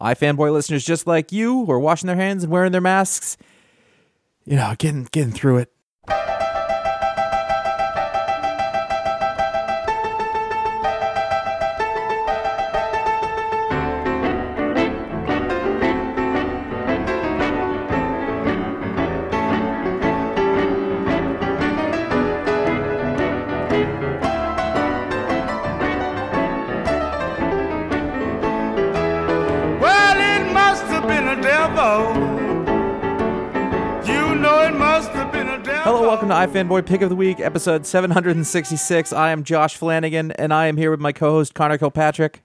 iFanboy listeners just like you who are washing their hands and wearing their masks. You know, getting getting through it. iFanboy Pick of the Week, episode 766. I am Josh Flanagan, and I am here with my co-host Connor Kilpatrick.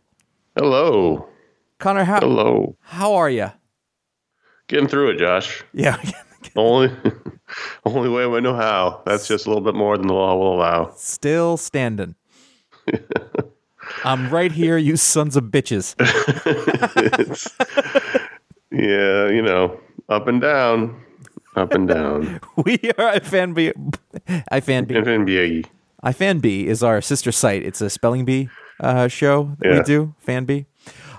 Hello. Connor, how Hello. how are you? Getting through it, Josh. Yeah, Only, only way I know how. That's just a little bit more than the law will allow. still standing. I'm right here, you sons of bitches. Yeah, you know, up and down, up and down. We are iFanB. iFanB. NBA. iFanB is our sister site. It's a spelling bee uh, show that we do. FanB.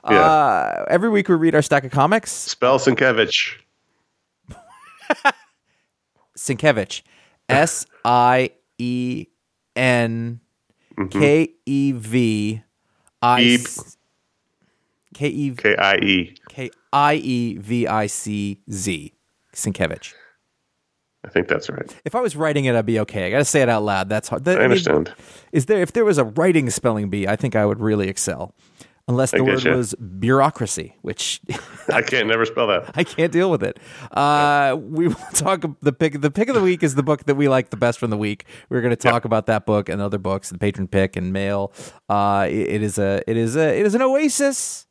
Yeah. Uh, every week we read our stack of comics. Spell Sienkiewicz. Sienkiewicz. S I E N K E V I K E K I E. K I E V I C Z. Sienkiewicz. I think that's right. If I was writing it, I'd be okay. I got to say it out loud. That's hard. That- I mean, understand. is there if there was a writing spelling bee, I think I would really excel. Unless the word was bureaucracy, which I can't never spell that. I can't deal with it. Uh, we will talk the pick. The pick of the week is the book that we like the best from the week. We're going to talk about that book and other books, the patron pick and mail. Uh, it- it is a it is a it is an oasis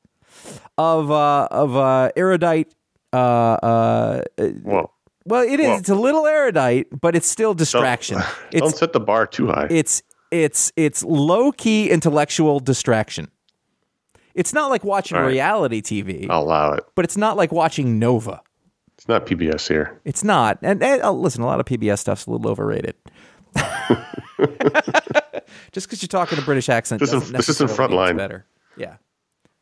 of uh, of uh, erudite. Uh, uh, Well, well, it is. Well- it's a little erudite, but it's still distraction. don't It's set the bar too high. it's it's it's low key intellectual distraction. It's not like watching right. reality TV, I'll allow it. but it's not like watching Nova. It's not PBS here. It's not. And, and uh, listen, a lot of PBS stuff's a little overrated. Just because you're talking a British accent, This is- doesn't this isn't necessarily mean it's Frontline. Better, yeah.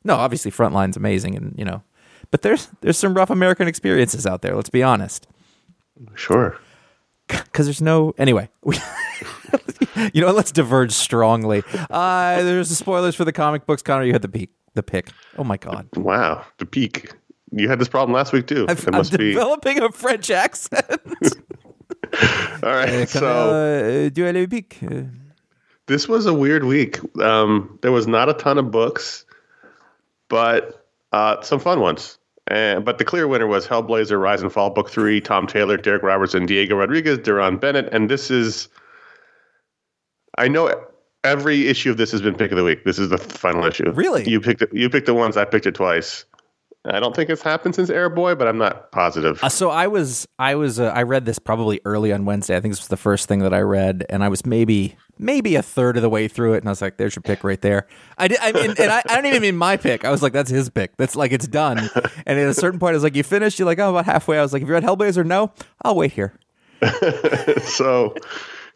No, obviously, Frontline's amazing, and you know, but there's there's some rough American experiences out there. Let's be honest, Sure. because there's no anyway. We, you know, let's diverge strongly. Uh, there's the spoilers for the comic books. Connor, you had the peak, the pick. Oh my god, Wow. The peak. You had this problem last week too. I've, it I'm must be. developing a French accent. All right. Can, so uh, do I? Uh, this was a weird week. Um, there was not a ton of books, but uh, some fun ones. And, but the clear winner was Hellblazer: Rise and Fall, Book Three. Tom Taylor, Darick Robertson, Diego Rodriguez, Deron Bennett, and this is. I know every issue of this has been pick of the week. This is the final issue. Really? You picked it, you picked the ones I picked it twice. I don't think it's happened since Airboy, but I'm not positive. Uh, so I was, I was, uh, I read this probably early on Wednesday. I think this was the first thing that I read, and I was maybe, maybe a third of the way through it, and I was like, "There's your pick right there." I did, I mean, and I, I don't even mean my pick. I was like, "That's his pick." That's like it's done. And at a certain point, I was like, "You finished?" You're like, "Oh, about halfway." I was like, "Have you read Hellblazer?" No. I'll wait here. so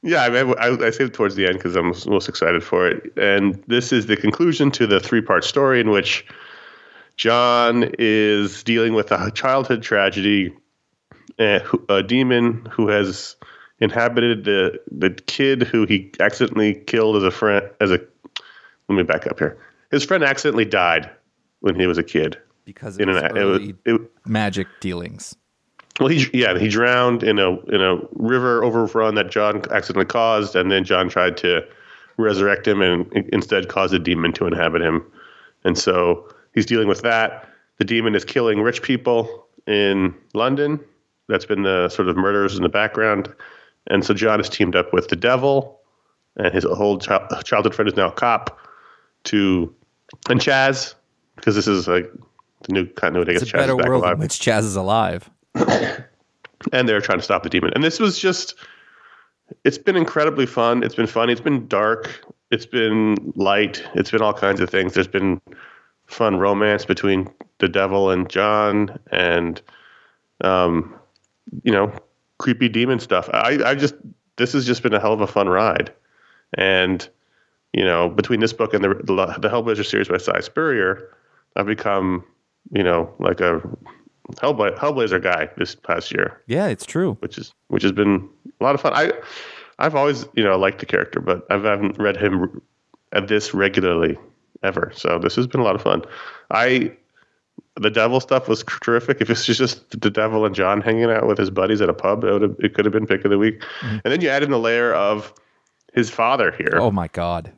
yeah I, mean, I, I saved it towards the end because i'm most excited for it and this is the conclusion to the three part story in which john is dealing with a childhood tragedy uh, a demon who has inhabited the the kid who he accidentally killed as a friend as a let me back up here. His friend accidentally died when he was a kid. Because of in an it, it, magic dealings. well, he yeah he drowned in a in a river overrun that John accidentally caused, and then John tried to resurrect him and instead caused a demon to inhabit him, and so he's dealing with that. The demon is killing rich people in London. That's been the sort of murders in the background, and so John has teamed up with the devil, and his old child, childhood friend is now a cop, to and Chaz, because this is like the new continuity. I guess It's a Chaz better is world alive in which Chaz is alive. and they're trying to stop the demon. And this was just it's been incredibly fun. It's been funny. It's been dark. It's been light. It's been all kinds of things. There's been fun romance between the devil and John and um you know, creepy demon stuff. I I just this has just been a hell of a fun ride. And you know, between this book and the the, the Hellblazer series by Si Spurrier, I've become, you know, like a Hellbla- Hellblazer guy this past year Yeah, it's true. which is which has been a lot of fun. I I've always you know liked the character, but I haven't read him at this regularly ever. So this has been a lot of fun. I the devil stuff was terrific. If it's just the devil and John hanging out with his buddies at a pub, it would have, it could have been pick of the week. And then you add in the layer of his father here, Oh my god.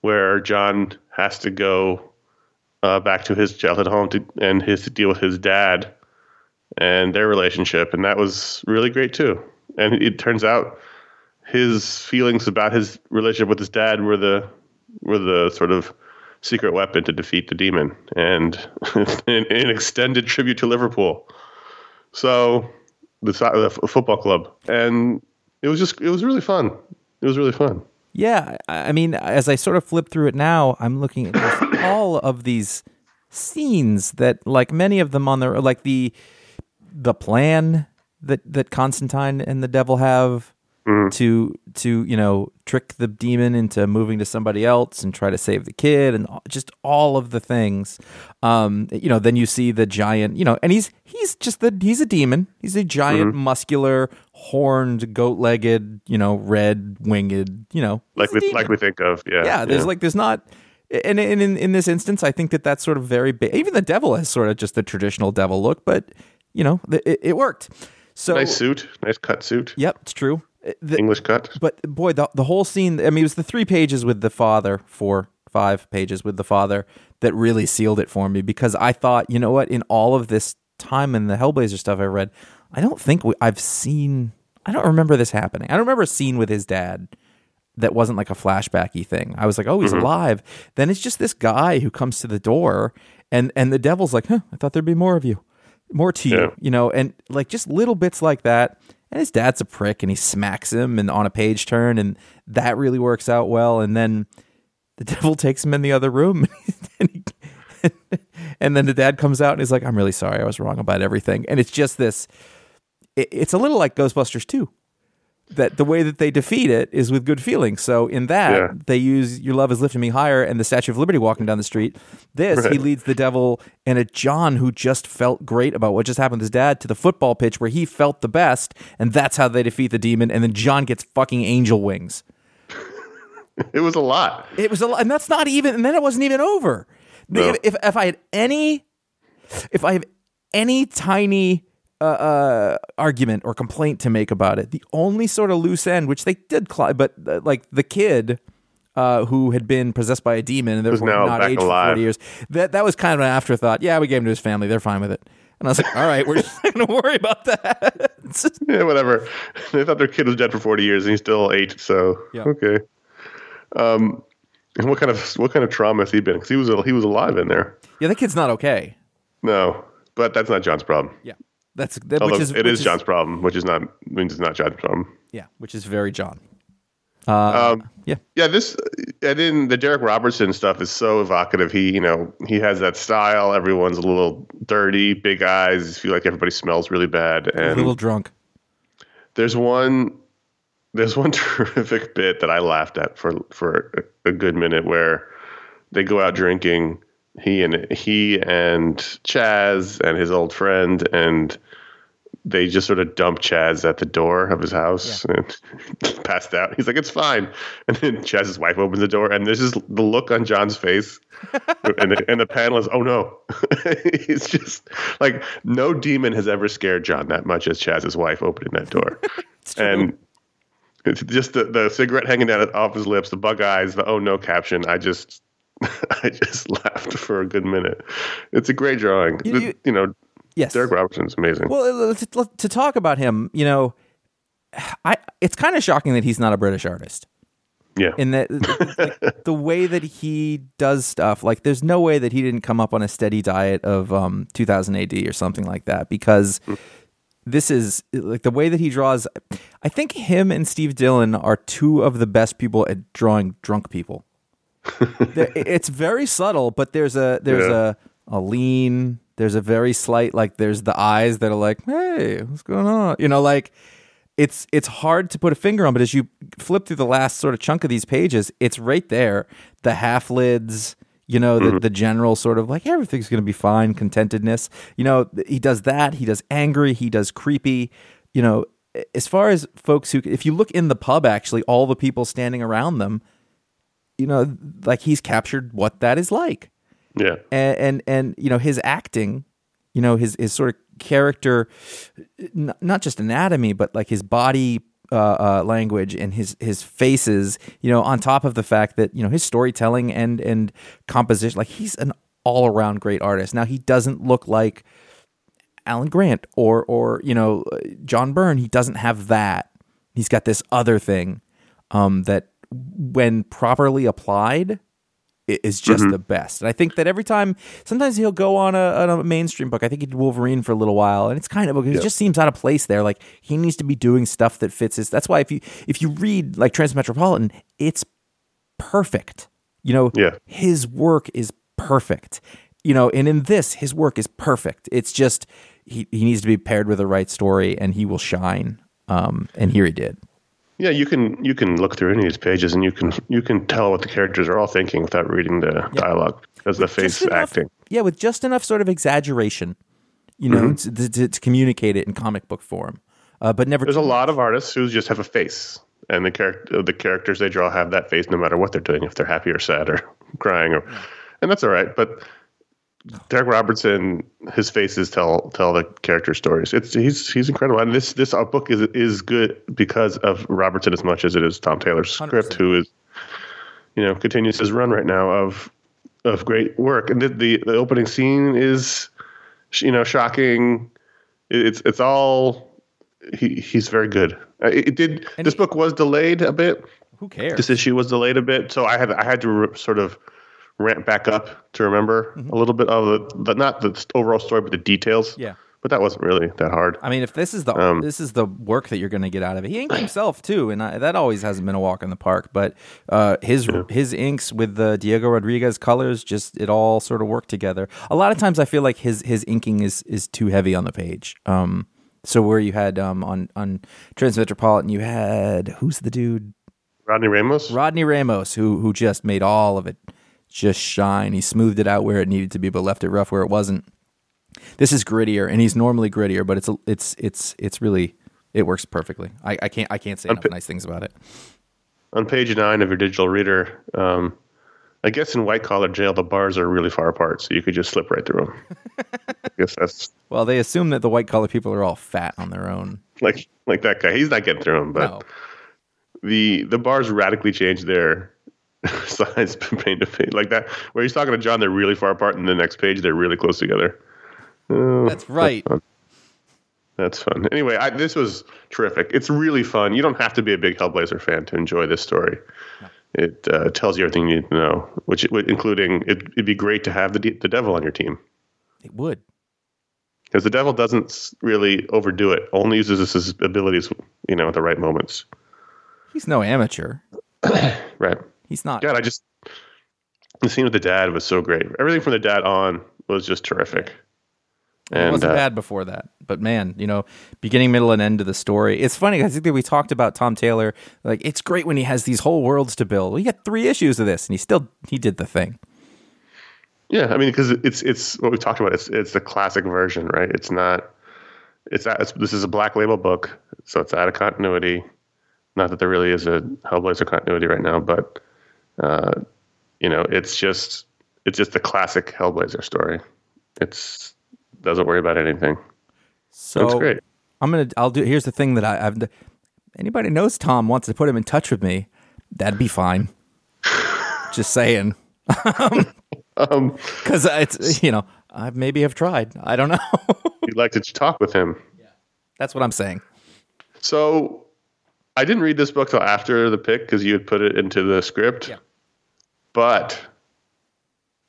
where John has to go uh, back to his childhood home to, and his to deal with his dad and their relationship, and that was really great too. And it turns out his feelings about his relationship with his dad were the were the sort of secret weapon to defeat the demon, and an, extended tribute to Liverpool. So the, the football club, and it was just it was really fun. It was really fun. Yeah, I mean, as I sort of flip through it now, I'm looking at all of these scenes that, like many of them on the like the the plan that that Constantine and the devil have to to you know trick the demon into moving to somebody else and try to save the kid and just all of the things. Um, you know, then you see the giant, you know, and he's he's just the he's a demon. He's a giant, muscular, horned, goat-legged, you know, red winged, you know, like we like we think of. Yeah, yeah there's like there's not and, and in, in this instance i think that that's sort of very ba- even the devil has sort of just the traditional devil look but you know it, it worked So nice suit, nice cut suit, Yep, it's true. Uh, the- English cut. but boy, the the whole scene. I mean, it was the three pages with the father, four, five pages with the father that really sealed it for me because I thought, you know what, in all of this time in the Hellblazer stuff I read, I don't think we, I've seen. I don't remember this happening. I don't remember a scene with his dad that wasn't like a flashbacky thing. I was like, oh, he's alive. Then it's just this guy who comes to the door, and and the devil's like, huh, I thought there'd be more of you, more to you, Yeah. you know, and like just little bits like that. And his dad's a prick, and he smacks him, and on a page turn, and that really works out well. And then the devil takes him in the other room, and, he, and then the dad comes out and he's like, "I'm really sorry, I was wrong about everything." And it's just this. It, it's a little like Ghostbusters 2 that the way that they defeat it is with good feelings. So in that Yeah. they use "Your love is lifting me higher" and the Statue of Liberty walking down the street. This he leads the devil and a John who just felt great about what just happened to his dad to the football pitch where he felt the best, and that's how they defeat the demon. And then John gets fucking angel wings. It was a lot. It was a lot, and that's not even. And then it wasn't even over. No. If, if if I had any, if I have any tiny uh, uh, argument or complaint to make about it, the only sort of loose end, which they did, but uh, like the kid. Uh, who had been possessed by a demon and therefore now not aged for 40 years. That that was kind of an afterthought. Yeah, we gave him to his family. They're fine with it. And I was like, all right, we're just not going to worry about that. Yeah, whatever. They thought their kid was dead for forty years, and he's still eight. So Yeah. okay. Um, and what kind of what kind of trauma has he been? Because he was he was alive in there. yeah, that kid's not okay. No, but that's not John's problem. Yeah. That's that, Although which is it is John's problem, which is not means it's not John's problem. Yeah, which is very John. Uh, Um, yeah. Yeah, this and then the Darick Robertson stuff is so evocative. He, you know, he has that style. Everyone's a little dirty, big eyes. Feel like everybody smells really bad. and A little drunk. there's one, there's one terrific bit that I laughed at for for a good minute where they go out drinking. He and he and Chaz and his old friend and they just sort of dump Chaz at the door of his house and passed out. He's like, "It's fine," and then Chaz's wife opens the door, and there's just the look on John's face, and the, and the panel is, "Oh no!" He's just like no demon has ever scared John that much as Chaz's wife opening that door, and it's just the, the cigarette hanging down off his lips, the bug eyes, the "Oh no" caption. I just. I just laughed for a good minute. It's a great drawing. You- You, you- know, Yes. Darick Robertson's amazing. Well, uh, to, to talk about him, you know, I it's kind of shocking that he's not a British artist. yeah. In that, like, the way that he does stuff, like, there's no way that he didn't come up on a steady diet of um, 2000 AD or something like that because this is like the way that he draws. I think him and Steve Dillon are two of the best people at drawing drunk people. There- it's very subtle, but there's a there's Yeah. a a lean. There's a very slight like there's the eyes that are like, hey, what's going on? You know, like it's it's hard to put a finger on, but as you flip through the last sort of chunk of these pages, it's right there. The half lids, you know, the, mm-hmm. the general sort of like everything's going to be fine, contentedness. You know, he does that. He does angry. He does creepy. You know, as far as folks who, if you look in the pub, actually, all the people standing around them, you know, like he's captured what that is like. Yeah. and and, and you know his acting you know his his sort of character n- not just anatomy but like his body uh, uh, language and his his faces you know on top of the fact that you know his storytelling and and composition like he's an all around great artist. Now he doesn't look like Alan Grant or or you know John Byrne. He doesn't have that. He's got this other thing um, that when properly applied is just Mm-hmm. the best. And I think that every time, sometimes he'll go on a, on a mainstream book. I think he did Wolverine for a little while, and it's kind of because it just seems out of place there. Like he needs to be doing stuff that fits his. That's why if you if you read like Transmetropolitan, it's perfect. You know, Yeah. his work is perfect. You know, and in this, his work is perfect. It's just he, he needs to be paired with the right story, and he will shine. Um, and here he did. Yeah, you can you can look through any of these pages and you can you can tell what the characters are all thinking without reading the dialogue because the face enough- acting. Yeah, with just enough sort of exaggeration, you know, to, to, to- to communicate it in comic book form, uh, but never. There's a lot of artists who just have a face, and the character the characters they draw have that face no matter what they're doing, if they're happy or sad or crying, or and that's all right. But Darick Robertson, his faces tell tell the character stories. It's he's he's incredible, and this this uh, book is is good because of Robertson as much as it is Tom Taylor's script, 100%. who is you know continues his run right now of of great work. And the the, the opening scene is you know shocking. It- It's it's all he he's very good. Uh, It, it did. And this he- book was delayed a bit Who cares? this issue was delayed a bit, so I had I had to re- sort of ramp back up to remember a little bit of the, the not the overall story, but the details. Yeah. but that wasn't really that hard. I mean, if this is the Um, this is the work that you're going to get out of it, he inked himself too, and I, that always hasn't been a walk in the park. But uh, his his inks with the Diego Rodriguez colors, just it all sort of worked together. A lot of times, I feel like his his inking is is too heavy on the page. Um, so where you had um on on Transmetropolitan, you had who's the dude Rodney Ramos. Rodney Ramos, who who just made all of it just shine. He smoothed it out where it needed to be, but left it rough where it wasn't. This is grittier, and he's normally grittier, but it's a, it's it's it's really it works perfectly. I, I can't I can't say enough nice things about it. On page nine of your digital reader, um, I guess in white collar jail the bars are really far apart, so you could just slip right through them. I guess that's Well, they assume that the white collar people are all fat on their own. like like that guy. He's not getting through them, but No. the the bars radically change their size from page to page. Like that, where he's talking to John, they're really far apart, and the next page they're really close together. That's right. That's fun. Anyway, I, this was terrific. It's really fun. You don't have to be a big Hellblazer fan to enjoy this story. It uh, tells you everything you need to know, which it would- including it, it'd be great to have the de- the devil on your team It would. because the devil doesn't really overdo it. Only uses his abilities, you know, at the right moments. He's no amateur. Right. He's not. God, I just the scene with the dad was so great. Everything from the dad on was just terrific. it wasn't uh, bad before that, but man, you know, beginning, middle, and end of the story. It's funny. I think that we talked about Tom Taylor. Like, it's great when he has these whole worlds to build. Well, he got three issues of this, and he still he did the thing. Yeah, I mean, because it's it's what we talked about. It's it's the classic version, right? It's not. It's, it's this is a black label book, so it's out of continuity. Not that there really is a Hellblazer continuity right now, but uh, you know, it's just it's just the classic Hellblazer story. It's doesn't worry about anything. So That's great. I'm gonna. I'll do. Here's the thing that I, I've. Anybody knows Tom wants to put him in touch with me, that'd be fine. Just saying, Um, because it's you know I maybe have tried. I don't know. you'd like to talk with him. Yeah. That's what I'm saying. So I didn't read this book till after the pick because you had put it into the script. Yeah. But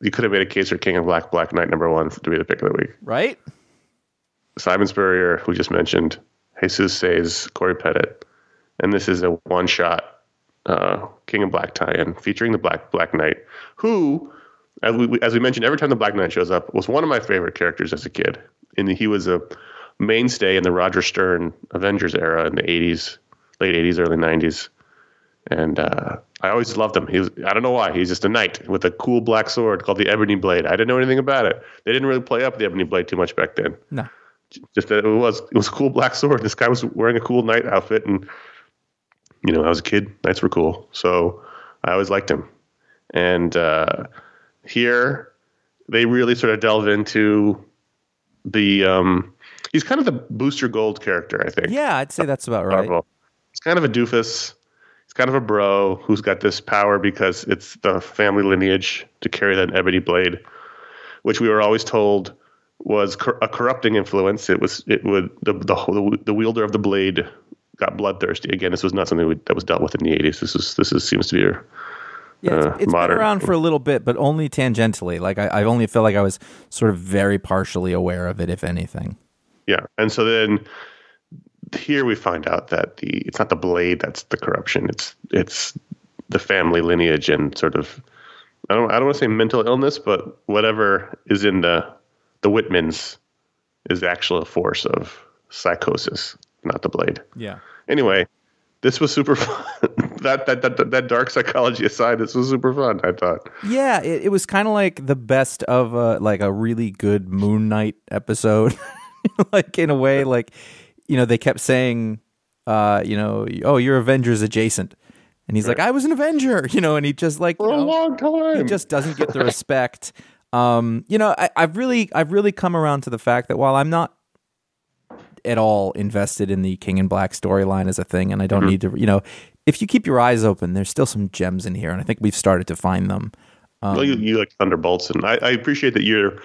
you could have made a case for King in Black, Black Knight number one to be the pick of the week. Right? Simon Spurrier, who just mentioned, Jesus Saiz Cory Petit, and this is a one shot uh, King in Black tie-in featuring the Black Black Knight, who, as we as we mentioned, every time the Black Knight shows up, was one of my favorite characters as a kid, and he was a mainstay in the Roger Stern Avengers era in the '80s, late '80s, early '90s, and uh, I always loved him. He was I don't know why he's just a knight with a cool black sword called the Ebony Blade. I didn't know anything about it. They didn't really play up the Ebony Blade too much back then No. just that it was it was a cool black sword. This guy was wearing a cool knight outfit, and you know, I was a kid. Knights were cool, so I always liked him. And uh, here, they really sort of delve into the. Um, he's kind of the Booster Gold character, I think. Yeah, I'd say that's about right. He's kind of a doofus. He's kind of a bro who's got this power because it's the family lineage to carry that ebony blade, which we were always told was cor- a corrupting influence. It was it would the the the wielder of the blade got bloodthirsty. Again, this was not something we, that was dealt with in the eighties. This is this is seems to be a, Yeah, it's, uh, it's been around for a little bit, but only tangentially. Like I, I only feel like I was sort of very partially aware of it, if anything. yeah. And so then here we find out that the it's not the blade that's the corruption. It's it's the family lineage and sort of I don't I don't want to say mental illness, but whatever is in the the Whitmans is the actual force of psychosis, not the blade. Yeah. Anyway, this was super fun. that, that that that dark psychology aside, this was super fun. I thought. Yeah, it, it was kind of like the best of uh, like a really good Moon Knight episode. like in a way, like you know, they kept saying, uh, you know, oh, you're Avengers adjacent, and he's like, I was an Avenger, you know, and he just like For a know, long he just doesn't get the respect. Um, you know, I, I've really, I've really come around to the fact that while I'm not at all invested in the King in Black storyline as a thing, and I don't need to, you know, if you keep your eyes open, there's still some gems in here, and I think we've started to find them. well, you, you like Thunderbolts, and I, I appreciate that you're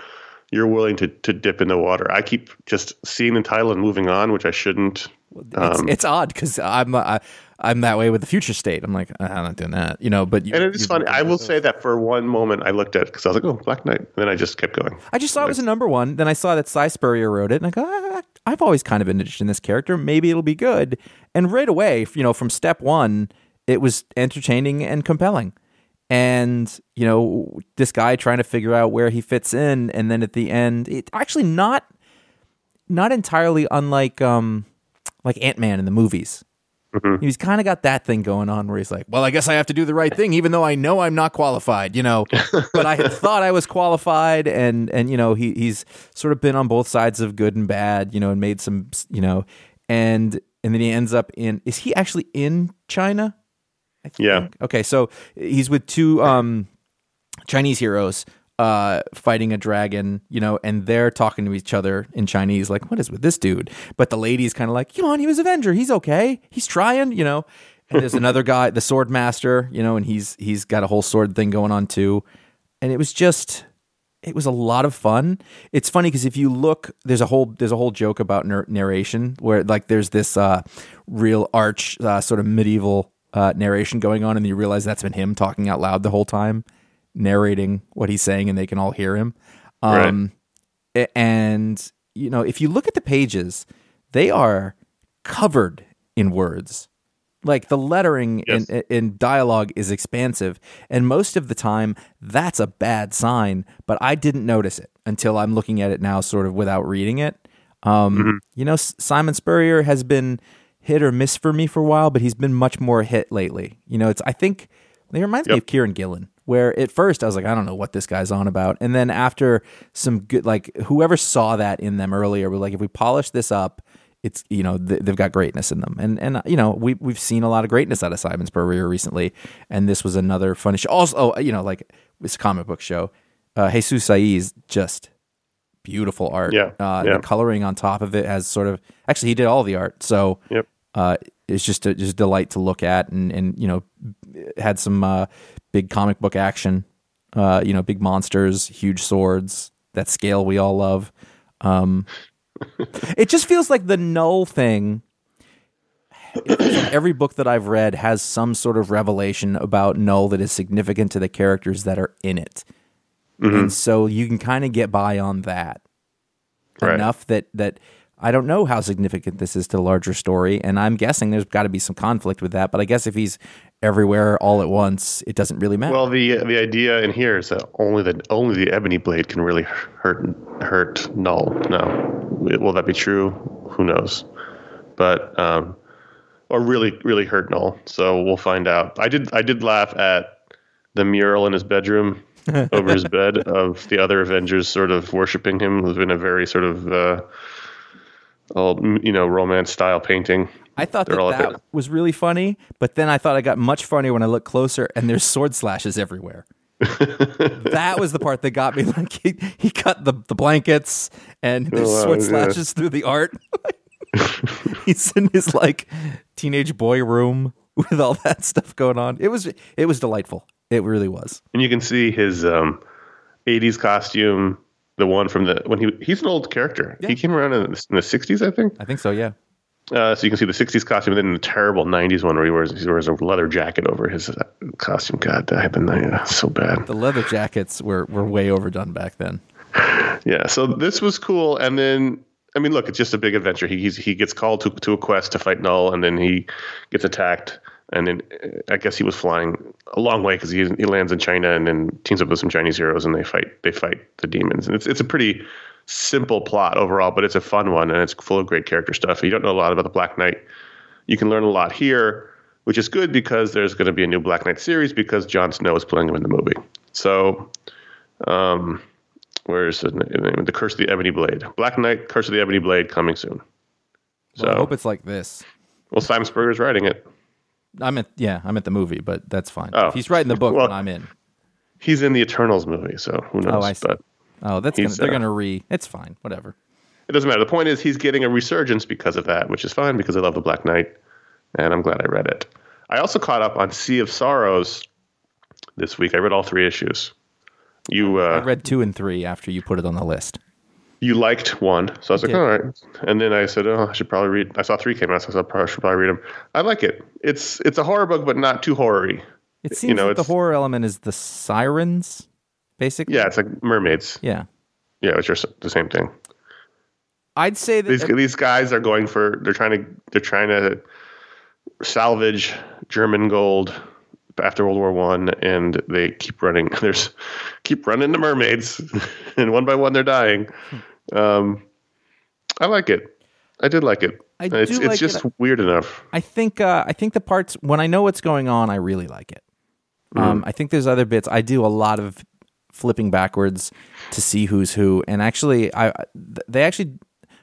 you're willing to to dip in the water. I keep just seeing the title and moving on, which I shouldn't. It's, Um, it's odd because I'm, I, I'm that way with the future state. I'm like, I'm not doing that, you know. But you, and it is funny. I will say that for one moment I looked at it because I was like, "Oh, Black Knight," and then I just kept going. I just saw it was a number one. Then I saw that Si Spurrier wrote it, and I go, ah, I've always kind of been interested in this character. Maybe it'll be good. And right away, you know, from step one, it was entertaining and compelling. And you know, this guy trying to figure out where he fits in, and then at the end, it actually not not entirely unlike um like Ant Man in the movies. He's kind of got that thing going on where he's like, well, I guess I have to do the right thing, even though I know I'm not qualified, you know. but I had thought I was qualified, and and you know he he's sort of been on both sides of good and bad, you know, and made some, you know, and and then he ends up in. Is he actually in China? Yeah. Okay, so he's with two um, Chinese heroes uh, fighting a dragon, you know, and they're talking to each other in Chinese, like, what is with this dude? But the lady's kind of like, come on, he was Avenger. He's okay. He's trying, you know. And there's another guy, the sword master, you know, and he's he's got a whole sword thing going on too. And it was just it was a lot of fun. It's funny because if you look, there's a whole there's a whole joke about narration where like there's this uh, real arch uh, sort of medieval uh, narration going on, and you realize that's been him talking out loud the whole time, narrating what he's saying, and they can all hear him. Um, a- and you know, if you look at the pages, they are covered in words. Like the lettering Yes. in, in dialogue is expansive, and most of the time that's a bad sign. But I didn't notice it until I'm looking at it now, sort of without reading it. Um, You know, Simon Spurrier has been hit or miss for me for a while, but he's been much more hit lately. You know, it's I think it reminds me of Kieron Gillen, where at first I was like, I don't know what this guy's on about, and then after some good, like whoever saw that in them earlier, were like, if we polish this up, it's you know th- they've got greatness in them, and and you know we we've seen a lot of greatness out of Simon Spurrier recently, and this was another funny show. Also, oh, you know, like it's a comic book show. Uh, Jesus Saiz just beautiful art. Yeah, Uh, yeah. The coloring on top of it has sort of actually he did all the art, so Yep. Uh, it's just a just a delight to look at, and and you know had some uh, big comic book action. Uh, you know, big monsters, huge swords, that scale we all love. Um, it just feels like the null thing. it feels like every book that I've read has some sort of revelation about null that is significant to the characters that are in it, and so you can kind of get by on that Right. enough that that I don't know how significant this is to the larger story, and I'm guessing there's got to be some conflict with that. But I guess if he's everywhere all at once, it doesn't really matter. Well, the the idea in here is that only the only the ebony blade can really hurt hurt Null. Now, will that be true? Who knows? But um, or really really hurt Null. So we'll find out. I did I did laugh at the mural in his bedroom over his bed of the other Avengers sort of worshiping him Has been a very sort of uh, old you know romance style painting. I thought they're that all that was really funny, but then I thought I got much funnier when I looked closer and there's sword slashes everywhere. that was the part that got me. Like he, he cut the, the blankets and there's Oh, sword yeah. slashes through the art. He's in his like teenage boy room with all that stuff going on. It was it was delightful. It really was. and you can see his um, 80s costume the one from the when he he's an old character. He came around in the, in the 60s i think. I think so. Yeah. uh, so you can see the 60s costume and then the terrible 90s one where he wears he wears a leather jacket over his uh, costume. God i been uh, so bad. The leather jackets were were way overdone back then. yeah so this was cool and then i mean look it's just a big adventure. He he's, he gets called to, to a quest to fight null and then he gets attacked and then I guess he was flying a long way because he, he lands in China and then teams up with some Chinese heroes and they fight they fight the demons and it's it's a pretty simple plot overall but it's a fun one and it's full of great character stuff. You don't know a lot about the Black Knight, you can learn a lot here, which is good because there's going to be a new Black Knight series because Jon Snow is playing him in the movie. So, um, where's the? The Curse of the Ebony Blade, Black Knight, Curse of the Ebony Blade coming soon. So, Well, I hope it's like this. well, Simon Spurrier's writing it. I'm at yeah, I'm at the movie, but that's fine. Oh. If he's writing the book, Well- I'm in. he's in the Eternals movie, so who knows? I see. But Oh, that's gonna, they're uh, gonna re. It's fine. Whatever. it doesn't matter. The point is, he's getting a resurgence because of that, which is fine because I love the Black Knight, and I'm glad I read it. I also caught up on Sea of Sorrows this week. I read all three issues. You I uh, read two and three after you put it on the list. You liked one, so I was like, all right. And then I said, oh, I should probably read. I saw three came out, so I said, I should probably read them. I like it. It's it's a horror book, but not too horror-y. It seems know, that the horror element is the sirens, basically. Yeah, it's like mermaids. Yeah. Yeah, it's just the same thing. I'd say that. These these guys are going for. They're trying to. They're trying to salvage German gold after World War One, and they keep running. There's keep running the mermaids, and one by one they're dying. Hmm. Um, I like it. I did like it. I it's it's like just it. weird enough. I think uh, I think the parts when I know what's going on, I really like it. Um, I think there's other bits. I do a lot of flipping backwards to see who's who, and actually, I they actually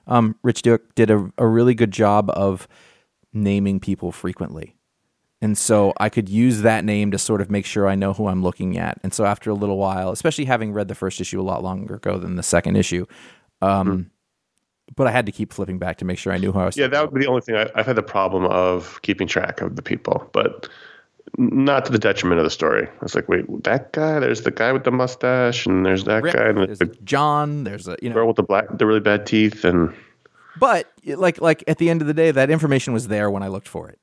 um, Rich Douek did a, a really good job of naming people frequently. And so I could use that name to sort of make sure I know who I'm looking at. And so after a little while, especially having read the first issue a lot longer ago than the second issue, um, but I had to keep flipping back to make sure I knew who I was. Yeah, that would be the only thing I, I've had the problem of keeping track of the people, but not to the detriment of the story. I was like, wait, that guy? There's the guy with the mustache, and there's that guy, and there's the John. There's a you know, girl with the black, the really bad teeth, and but like like at the end of the day, that information was there when I looked for it.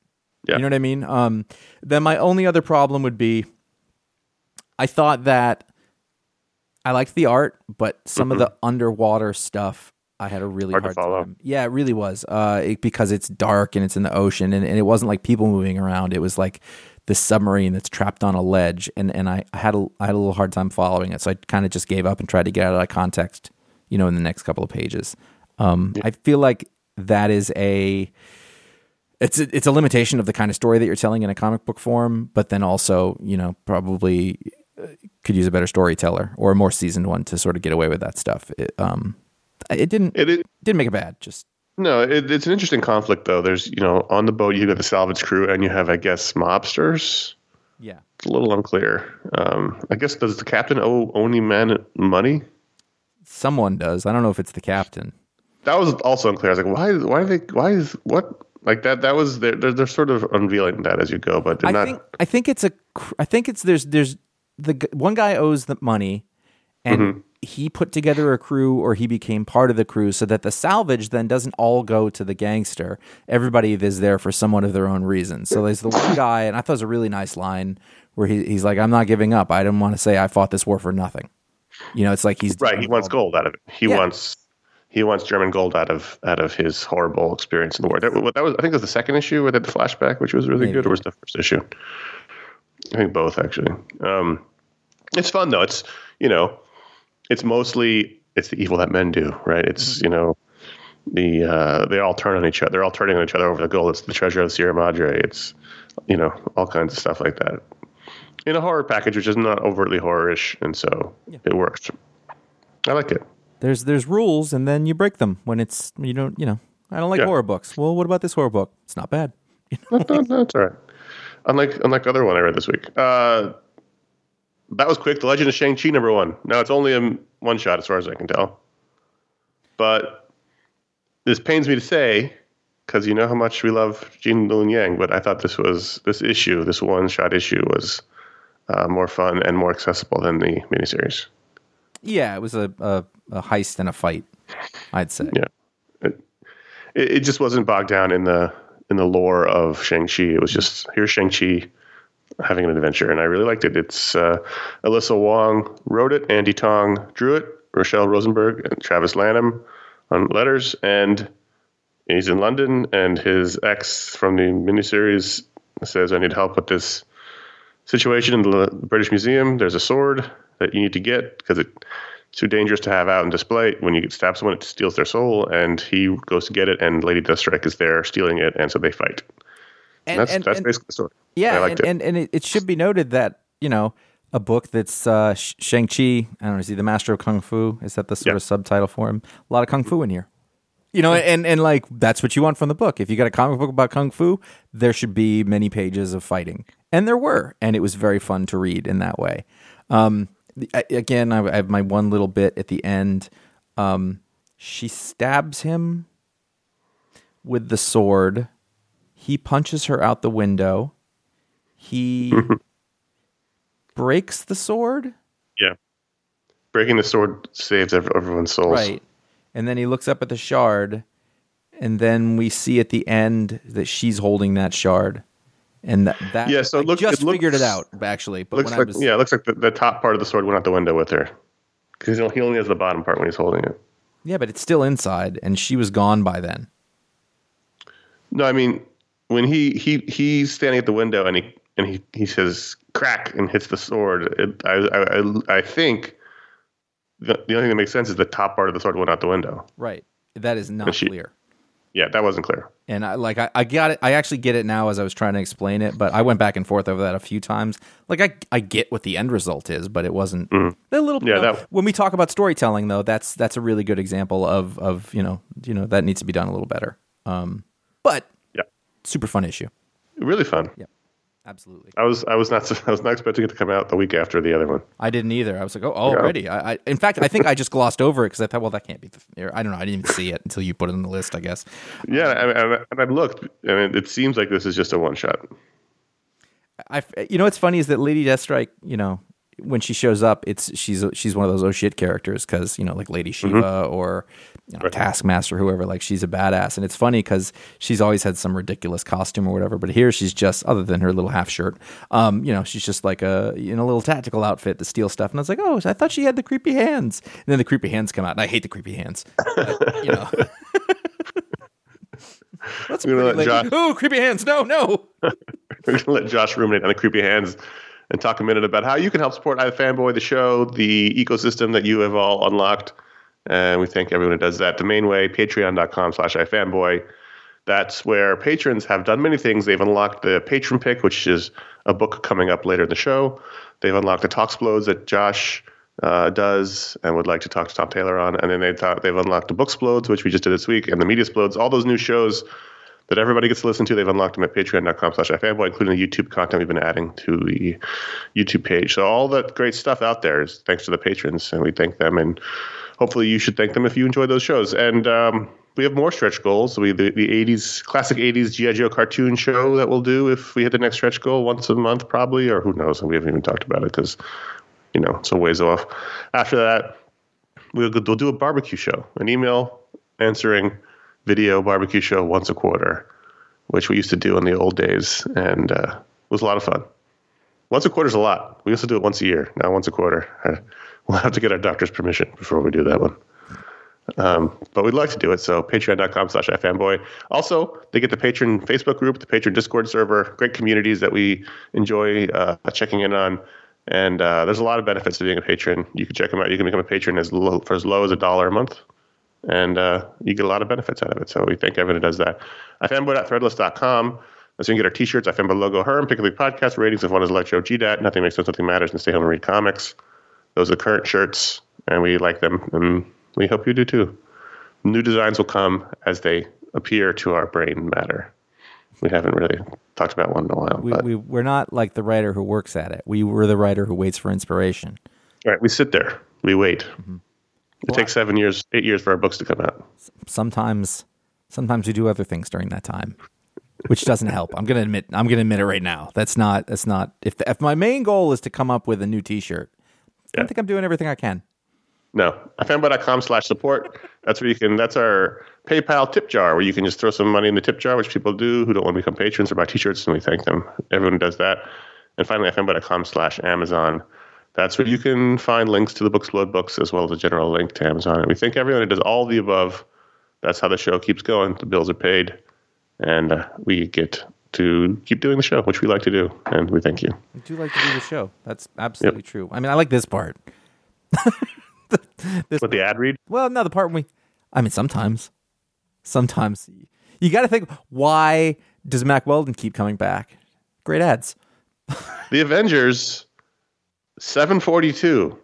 Yeah. You know what I mean? Um, then my only other problem would be, I thought that I liked the art, but some of the underwater stuff I had a really Mm-hmm. Hard hard, time. Yeah, it really was. Uh, it, because it's dark and it's in the ocean, and, and it wasn't like people moving around. It was like this submarine that's trapped on a ledge, and and I, I had a I had a little hard time following it, so I kind of just gave up and tried to get out of that context. You know, in the next couple of pages, um, I feel like that is a it's a, it's a limitation of the kind of story that you're telling in a comic book form, but then also, you know, probably could use a better storyteller or a more seasoned one to sort of get away with that stuff. It, um, it didn't it, it didn't make it bad. Just no, it, it's an interesting conflict though. There's you know on the boat you got the salvage crew, and you have I guess mobsters. yeah, It's a little unclear. Um, I guess does the captain owe only money? someone does. I don't know if it's the captain. That was also unclear. I was like, why? Why are they? Why is what? Like that? That was they're they're, sort of unveiling that as you go, but they're I not. think I think it's a I think it's there's there's the one guy owes the money and Mm-hmm. he put together a crew or he became part of the crew so that the salvage then doesn't all go to the gangster everybody is there for somewhat of their own reason so there's the one guy and I thought it was a really nice line where he, he's like I'm not giving up I didn't want to say I fought this war for nothing you know it's like he's right. He wants gold out of it. He Yeah. wants. He wants German gold out of out of his horrible experience in the war. That, that was, I think, it was the second issue where they had the flashback, which was really Maybe. good, or was the first issue? I think both actually. Um, it's fun though. It's you know, it's mostly it's the evil that men do, right? It's you know, the uh, they all turn on each other. They're all turning on each other over the gold. It's the treasure of Sierra Madre. It's you know all kinds of stuff like that in a horror package, which is not overtly horrorish, and so it works. I like it. there's there's rules and then you break them when it's you don't you know I don't like Yeah. horror books well what about this horror book it's not bad No, no, that's all right. Unlike unlike other one I read this week. Uh, that was quick. The Legend of Shang Chi number one. Now it's only a one shot as far as I can tell. But this pains me to say because you know how much we love Gene Luen Yang. But I thought this was this issue, this one shot issue, was uh, more fun and more accessible than the miniseries. yeah it was a, a, a heist and a fight I'd say Yeah. It, it it just wasn't bogged down in the in the lore of Shang-Chi. It was just here's Shang-Chi having an adventure, and I really liked it. It's uh, Alyssa Wong wrote it, Andie Tong drew it, Rochelle Rosenberg and Travis Lanham on letters, and he's in London, and his ex from the miniseries says, I need help with this situation in the British Museum. There's a sword that you need to get because it's too dangerous to have out and display. When you stab someone, it steals their soul, and he goes to get it, and Lady Deathstrike is there stealing it, and so they fight. and, that's and- that's and- basically the story. Yeah, and, it. and and it, it should be noted that you know a book that's uh, Shang Chi. I don't know, is he the master of kung fu? Is that the sort Yeah. of subtitle for him? A lot of kung fu in here. You know, and and like that's what you want from the book. If you got a comic book about kung fu, there should be many pages of fighting, and there were, and it was very fun to read in that way. Um, I- again, I I have my one little bit at the end. Um, she stabs him with the sword. He punches her out the window. He breaks the sword. Yeah. Breaking the sword saves everyone's souls. Right. And then he looks up at the shard, and then we see at the end that she's holding that shard. And that, that Yeah, so it I looks- just it figured it out actually. But Looks when like I was yeah, it looks like the, the top part of the sword went out the window with her. Because he only has the bottom part when he's holding it. yeah, but it's still inside, and she was gone by then. No, I mean when he he he's standing at the window and he and he, he says crack and hits the sword. It, I, I I I think the, the only thing that makes sense is the top part of the sword went out the window. Right. That is not she- clear. Yeah, that wasn't clear. And I like I, I got it. I actually get it now as I was trying to explain it, but I went back and forth over that a few times. Like I I get what the end result is, but it wasn't a little. Mm-hmm. Yeah, you know, that- when we talk about storytelling, though, that's that's a really good example of of you know you know that needs to be done a little better. Um, but Yeah, super fun issue. really fun. Absolutely. I was I was not I was not expecting it to come out the week after the other one. I didn't either. I was like, oh, already. I, I in fact, I think I just glossed over it because I thought, well, that can't be. The, I don't know. I didn't even see it until you put it on the list. I guess. Yeah, and, and, I looked, and it, it seems like this is just a one shot. I, you know, what's funny is that Lady Deathstrike, you know, when she shows up, it's she's she's one of those oh shit characters because you know, like Lady Shiva or you know, Taskmaster, whoever. Like she's a badass, and it's funny because she's always had some ridiculous costume or whatever. But here, she's just other than her little half shirt, um, you know, she's just like a in a little tactical outfit to steal stuff. And I was like, oh, I thought she had the creepy hands. And then the creepy hands come out, and I hate the creepy hands. But, you know. That's gonna pretty let. Josh- Oh, creepy hands! No, no. We're going to let Josh ruminate on the creepy hands and talk a minute about how you can help support iFanboy, the show, the ecosystem that you have all unlocked. And we thank everyone who does that. The main way, patreon.com slash iFanboy. That's where patrons have done many things. They've unlocked the patron pick, which is a book coming up later in the show. They've unlocked the Talk Talksplodes that Josh uh, does and would like to talk to Tom Taylor on. And then they thought they've unlocked the Book Booksplodes, which we just did this week, and the Media Splodes, all those new shows that everybody gets to listen to. They've unlocked them at patreon.com slash ifanboy, including the YouTube content we've been adding to the YouTube page. So all that great stuff out there is thanks to the patrons, and we thank them. And hopefully you should thank them if you enjoy those shows. And um, we have more stretch goals. We the, the 80s, classic 80s G.I. Joe cartoon show that we'll do if we hit the next stretch goal once a month probably, or who knows. And we haven't even talked about it because, you know, it's a ways off. After that, we'll, we'll do a barbecue show, an email answering video barbecue show once a quarter, which we used to do in the old days, and uh, it was a lot of fun. Once a quarter is a lot. We used to do it once a year, now once a quarter. We'll have to get our doctor's permission before we do that one. Um, but we'd like to do it, so patreon.com slash ifanboy. Also, they get the patron Facebook group, the patron Discord server, great communities that we enjoy uh, checking in on. And uh, there's a lot of benefits to being a patron. You can check them out. You can become a patron as low, for as low as a dollar a month and uh, you get a lot of benefits out of it. So we thank everyone who does that. ifanboy.threadless.com. That's where you can get our t-shirts, ifanboy logo, Herm, pick up the podcast ratings. If one is Electro GDAT, nothing makes sense, nothing matters, and stay home and read comics. Those are the current shirts, and we like them, and we hope you do too. New designs will come as they appear to our brain matter. We haven't really talked about one in a while. We, but, we we're not like the writer who works at it. We were the writer who waits for inspiration. all right, we sit there, we wait. It takes seven years, eight years for our books to come out. Sometimes, sometimes we do other things during that time, which doesn't help. I'm gonna admit. I'm gonna admit it right now. That's not. That's not. If if my main goal is to come up with a new T-shirt, I Yeah. don't think I'm doing everything I can. No, ifanboy.com slash support. That's where you can, that's our PayPal tip jar where you can just throw some money in the tip jar, which people do who don't want to become patrons or buy t-shirts, and we thank them. Everyone does that. And finally, ifanboy.com slash Amazon. That's where you can find links to the Booksplode books as well as a general link to Amazon. And we thank everyone who does all the above. That's how the show keeps going. The bills are paid, and uh, we get to keep doing the show, which we like to do. And we thank you. I do like to do the show. That's absolutely true. I mean, I like this part. this With the ad read, Well, no, the part when we, I mean, sometimes, sometimes you got to think, why does Mack Weldon keep coming back? Great ads. The Avengers, seven forty two.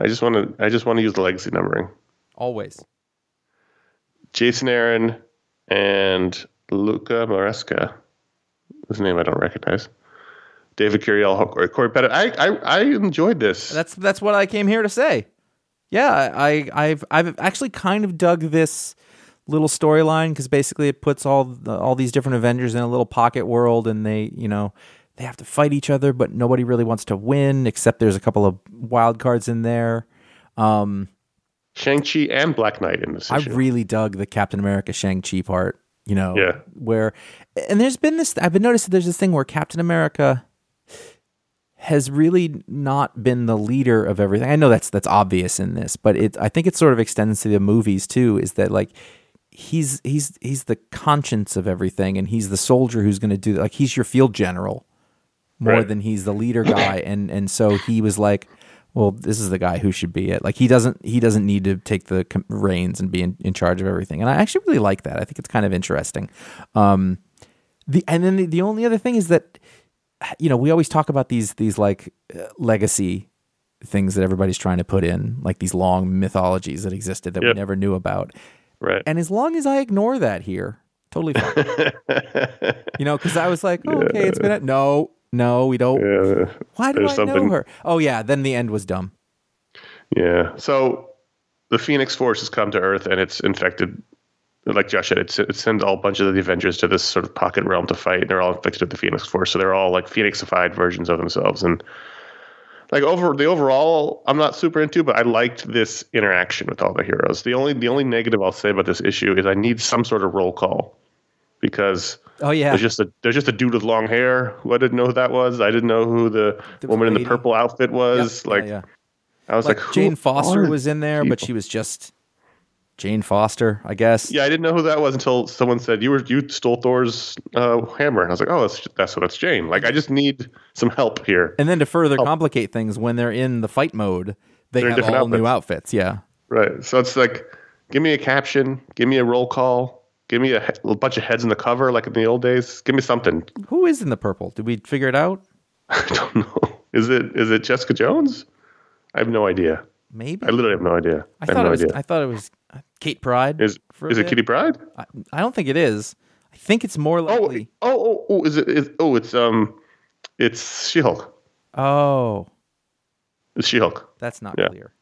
I just want to. I just want to use the legacy numbering. Always. Jason Aaron and Luca Maresca, whose name I don't recognize. David Curiel, Cory Cory Petit. I, I I enjoyed this. That's that's what I came here to say. Yeah, I I've I've actually kind of dug this little storyline because basically it puts all the, all these different Avengers in a little pocket world, and they you know they have to fight each other, but nobody really wants to win except there's a couple of wild cards in there. Um, Shang Chi and Black Knight in this I issue. really dug the Captain America Shang Chi part. You know, Yeah. where and there's been this. I've been noticing there's this thing where Captain America has really not been the leader of everything. I know that's that's obvious in this, but it I think it sort of extends to the movies too. Is that like he's he's he's the conscience of everything, and he's the soldier who's going to do like he's your field general more Right. than he's the leader guy, and and so he was like. Well, this is the guy who should be it. Like he doesn't, he doesn't need to take the reins and be in, in charge of everything. And I actually really like that. I think it's kind of interesting. Um, the and then the, the only other thing is that you know we always talk about these these like uh, legacy things that everybody's trying to put in like these long mythologies that existed that Yep. we never knew about right. and as long as i ignore that here totally fine you know because i was like oh, okay it's been a, no no we don't Yeah. why do i know her oh yeah then the end was dumb Yeah. So the Phoenix Force has come to Earth and it's infected. Like Josh said, it's, it sends all a bunch of the Avengers to this sort of pocket realm to fight. And they're all infected with the Phoenix Force, so they're all like Phoenixified versions of themselves. And like over the overall, I'm not super into, but I liked this interaction with all the heroes. The only the only negative I'll say about this issue is I need some sort of roll call because oh yeah there's just a there's just a dude with long hair who I didn't know who that was. I didn't know who the, The woman in the purple outfit was. yeah, like yeah. I was like like, jane foster was in there but she was just jane foster i guess Yeah, I didn't know who that was until someone said you were you stole Thor's uh, hammer, and I was like, oh, that's that's what that's Jane. Like, I just need some help here. and then to further complicate things when they're in the fight mode they They're have all different new outfits yeah Right. So it's like, give me a caption, give me a roll call, give me a, a bunch of heads in the cover, like in the old days. Give me something. who is in the purple did we figure it out I don't know. Is it is it Jessica Jones? I have no idea. maybe I literally have no idea. I I, thought no it was. idea. I thought it was uh, Kate Pryde. is is it. Kitty Pryde? I, I don't think it is. I think it's more Oh, likely. oh, oh, oh, is it? Is, oh, it's um, it's She Hulk. Oh, It's She Hulk. that's not Yeah. clear.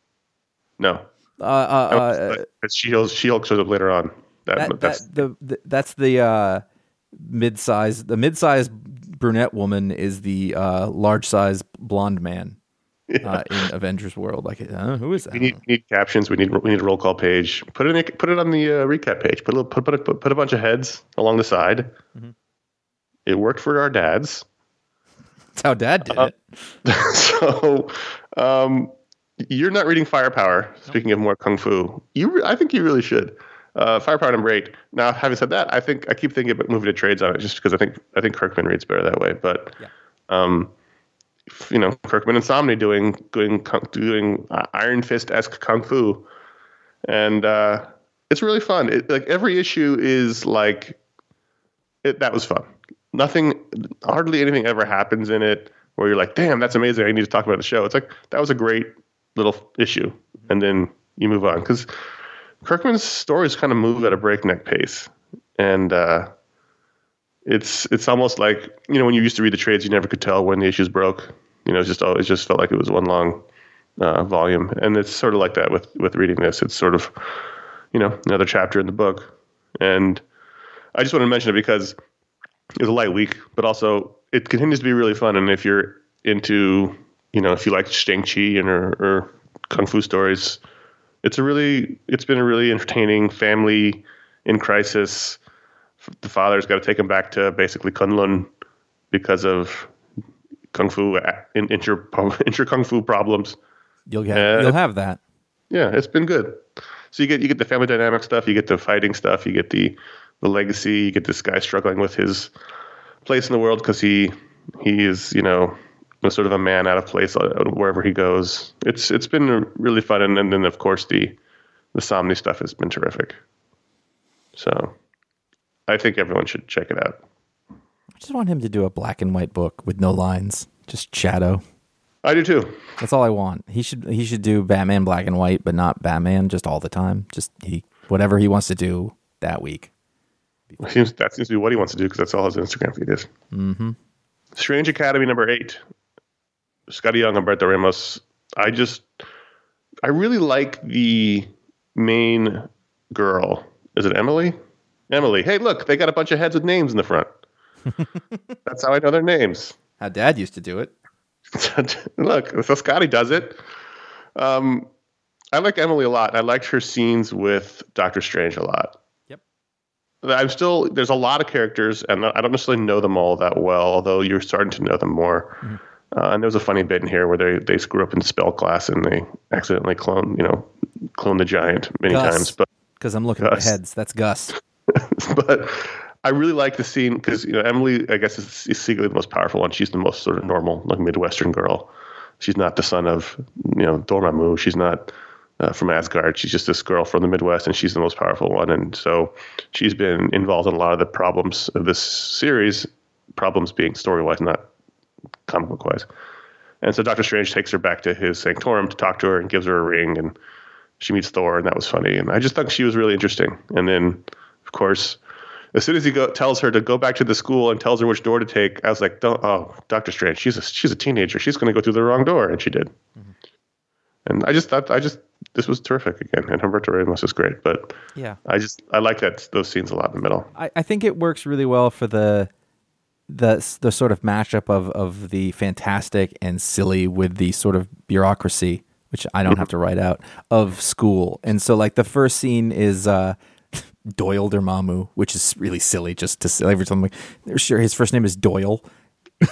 No, Uh, uh, uh, She Hulk. She Hulk shows up later on. That, that, that's that, the, the that's the uh, mid-size. The mid-size brunette woman is the uh, large-size blonde man uh, in Avengers World. Like, uh, who is that? We need, we need captions. We need we need a roll call page. Put it in, put it on the uh, recap page. Put a little, put put, a, put a bunch of heads along the side. Mm-hmm. It worked for our dads. That's how Dad Uh, did it. so, um, you're not reading Firepower. Speaking of more kung fu, you re- I think you really should. Uh, Firepower number eight. Now, having said that, I think I keep thinking about moving to trades on it just because I think I think Kirkman reads better that way. But, Yeah. um, you know, Kirkman and Samnee doing doing doing uh, Iron Fist esque kung fu, and uh, it's really fun. It, like every issue is like it, that was fun. Nothing, hardly anything ever happens in it where you're like, damn, that's amazing. I need to talk about the show. It's like that was a great little issue, and then you move on because Kirkman's stories kind of move at a breakneck pace, and uh, it's it's almost like you know when you used to read the trades, you never could tell when the issues broke. You know, it's just always just felt like it was one long uh, volume, and it's sort of like that with with reading this. It's sort of you know another chapter in the book, and I just want to mention it because it was a light week, but also it continues to be really fun. And if you're into, you know, if you like Shang Chi and or, or kung fu stories, it's a really, it's been a really entertaining family in crisis. The father's got to take him back to basically Kunlun because of kung fu in inter inter kung fu problems. You'll get. Uh, you'll have that. Yeah, it's been good. So you get you get the family dynamic stuff, you get the fighting stuff, you get the the legacy, you get this guy struggling with his place in the world because he he is you know sort of a man out of place uh, wherever he goes. It's it's been really fun, and, and then of course the the Samnee stuff has been terrific. So I think everyone should check it out. I just want him to do a black and white book with no lines, just shadow. I do too. That's all I want. He should he should do Batman black and white, but not Batman just all the time. Just he whatever he wants to do that week. Seems that seems to be what he wants to do because that's all his Instagram feed is. Mm-hmm. Strange Academy number eight. Skottie Young, Humberto Ramos. I just, I really like the main girl. Is it Emily? Emily. Hey, look, they got a bunch of heads with names in the front. That's how I know their names. How Dad used to do it. look, so Scotty does it. Um, I like Emily a lot. I liked her scenes with Doctor Strange a lot. Yep. I'm still there's a lot of characters, and I don't necessarily know them all that well. Although you're starting to know them more. Mm-hmm. Uh, and there was a funny bit in here where they they screw up in spell class and they accidentally clone you know clone the giant many Gus. times. But Because I'm looking at Gus. the heads. That's Gus. but I really like the scene because you know Emily, I guess, is, is secretly the most powerful one. She's the most sort of normal, like Midwestern girl. She's not the son of you know Dormammu. She's not uh, from Asgard. She's just this girl from the Midwest, and she's the most powerful one. And so she's been involved in a lot of the problems of this series. Problems being story wise, not comic book wise. And so Doctor Strange takes her back to his sanctorum to talk to her and gives her a ring, and she meets Thor, and that was funny. And I just thought she was really interesting. And then, of course, as soon as he go, tells her to go back to the school and tells her which door to take, I was like, "Don't, oh, Doctor Strange, she's a she's a teenager. She's going to go through the wrong door," and she did. Mm-hmm. And I just thought, I just this was terrific again, and Humberto Ramos is great. But Yeah. I just I like that those scenes a lot in the middle. I, I think it works really well for the the the sort of mashup of of the fantastic and silly with the sort of bureaucracy, which I don't have to write out of school. And so like the first scene is uh Doyle Dormammu, which is really silly just to say every time like sure his first name is Doyle.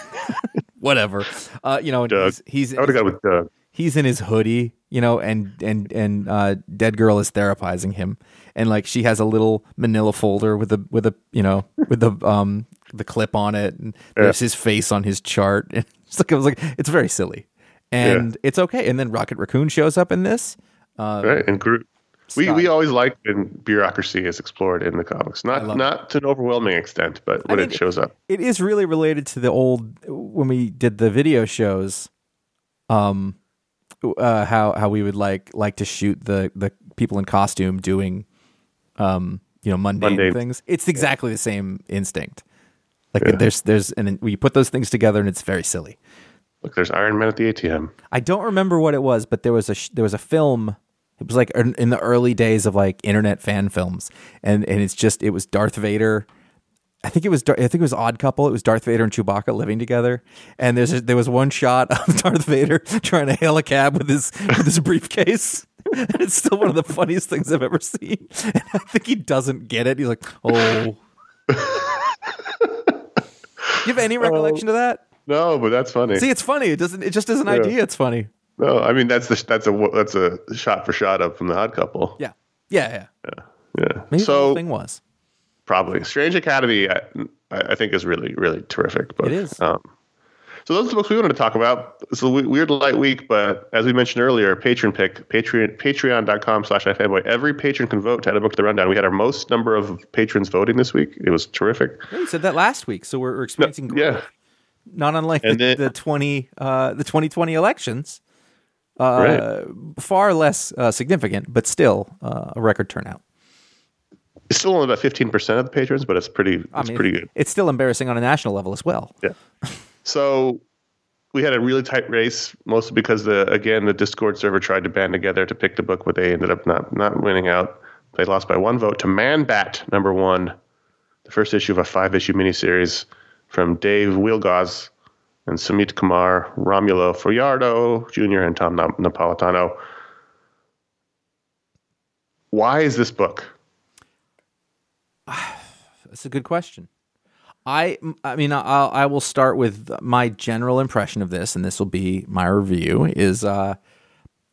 Whatever. Uh, you know, Doug. he's he's I would have gone with Doug. he's in his hoodie, you know, and and and uh, dead girl is therapizing him, and like she has a little Manila folder with a with a you know with the um the clip on it, and there's his face on his chart, and it's like I was like it's very silly, and it's okay. And then Rocket Raccoon shows up in this. Uh, right? And Groot. We we always like when bureaucracy is explored in the comics, not not to an overwhelming extent, but when mean, it shows up. it is really related to the old when we did the video shows um uh how how we would like like to shoot the the people in costume doing um you know mundane, Mundane. things it's exactly the same instinct like there's there's and then we put those things together and it's very silly Look, there's Iron Man at the ATM. i don't remember what it was but there was a sh- there was a film it was like in the early days of like internet fan films and and it's just it was darth vader I think it was I think it was Odd Couple. It was Darth Vader and Chewbacca living together, and there's a, there was one shot of Darth Vader trying to hail a cab with his with his briefcase. And it's still one of the funniest things I've ever seen. And I think he doesn't get it. He's like, "Oh." you have any recollection of that? No, but that's funny. See, it's funny. It doesn't. It just as an idea. It's funny. no, I mean that's the that's a that's a shot for shot up from the Odd Couple. Yeah, yeah, yeah. Yeah. Maybe the so whole thing was. probably Strange Academy, I, I think is really really terrific But It is. Um, so those are the books we wanted to talk about. It's a weird light week, but as we mentioned earlier, patron pick, Patreon, patreon.com slash ifanboy. Every patron can vote to add a book to the rundown. We had our most number of patrons voting this week. It was terrific. Yeah, you said that last week, so we're, we're experiencing growth. Yeah. not unlike the, then- the twenty uh, the twenty twenty elections. Uh, Far less uh, significant, but still uh, a record turnout. It's still only about 15% of the patrons, but it's pretty, it's I mean, pretty good. It's still embarrassing on a national level as well. Yeah. So we had a really tight race, mostly because the again the Discord server tried to band together to pick the book, but they ended up not not winning out. They lost by one vote to Man Bat number one, the first issue of a five issue miniseries from Dave Wielgosz and Sumit Kumar, Romulo Fajardo Jr. and Tom Napolitano. Why is this book? That's a good question. I I mean I'll, I will start with my general impression of this, and this will be my review. Is uh,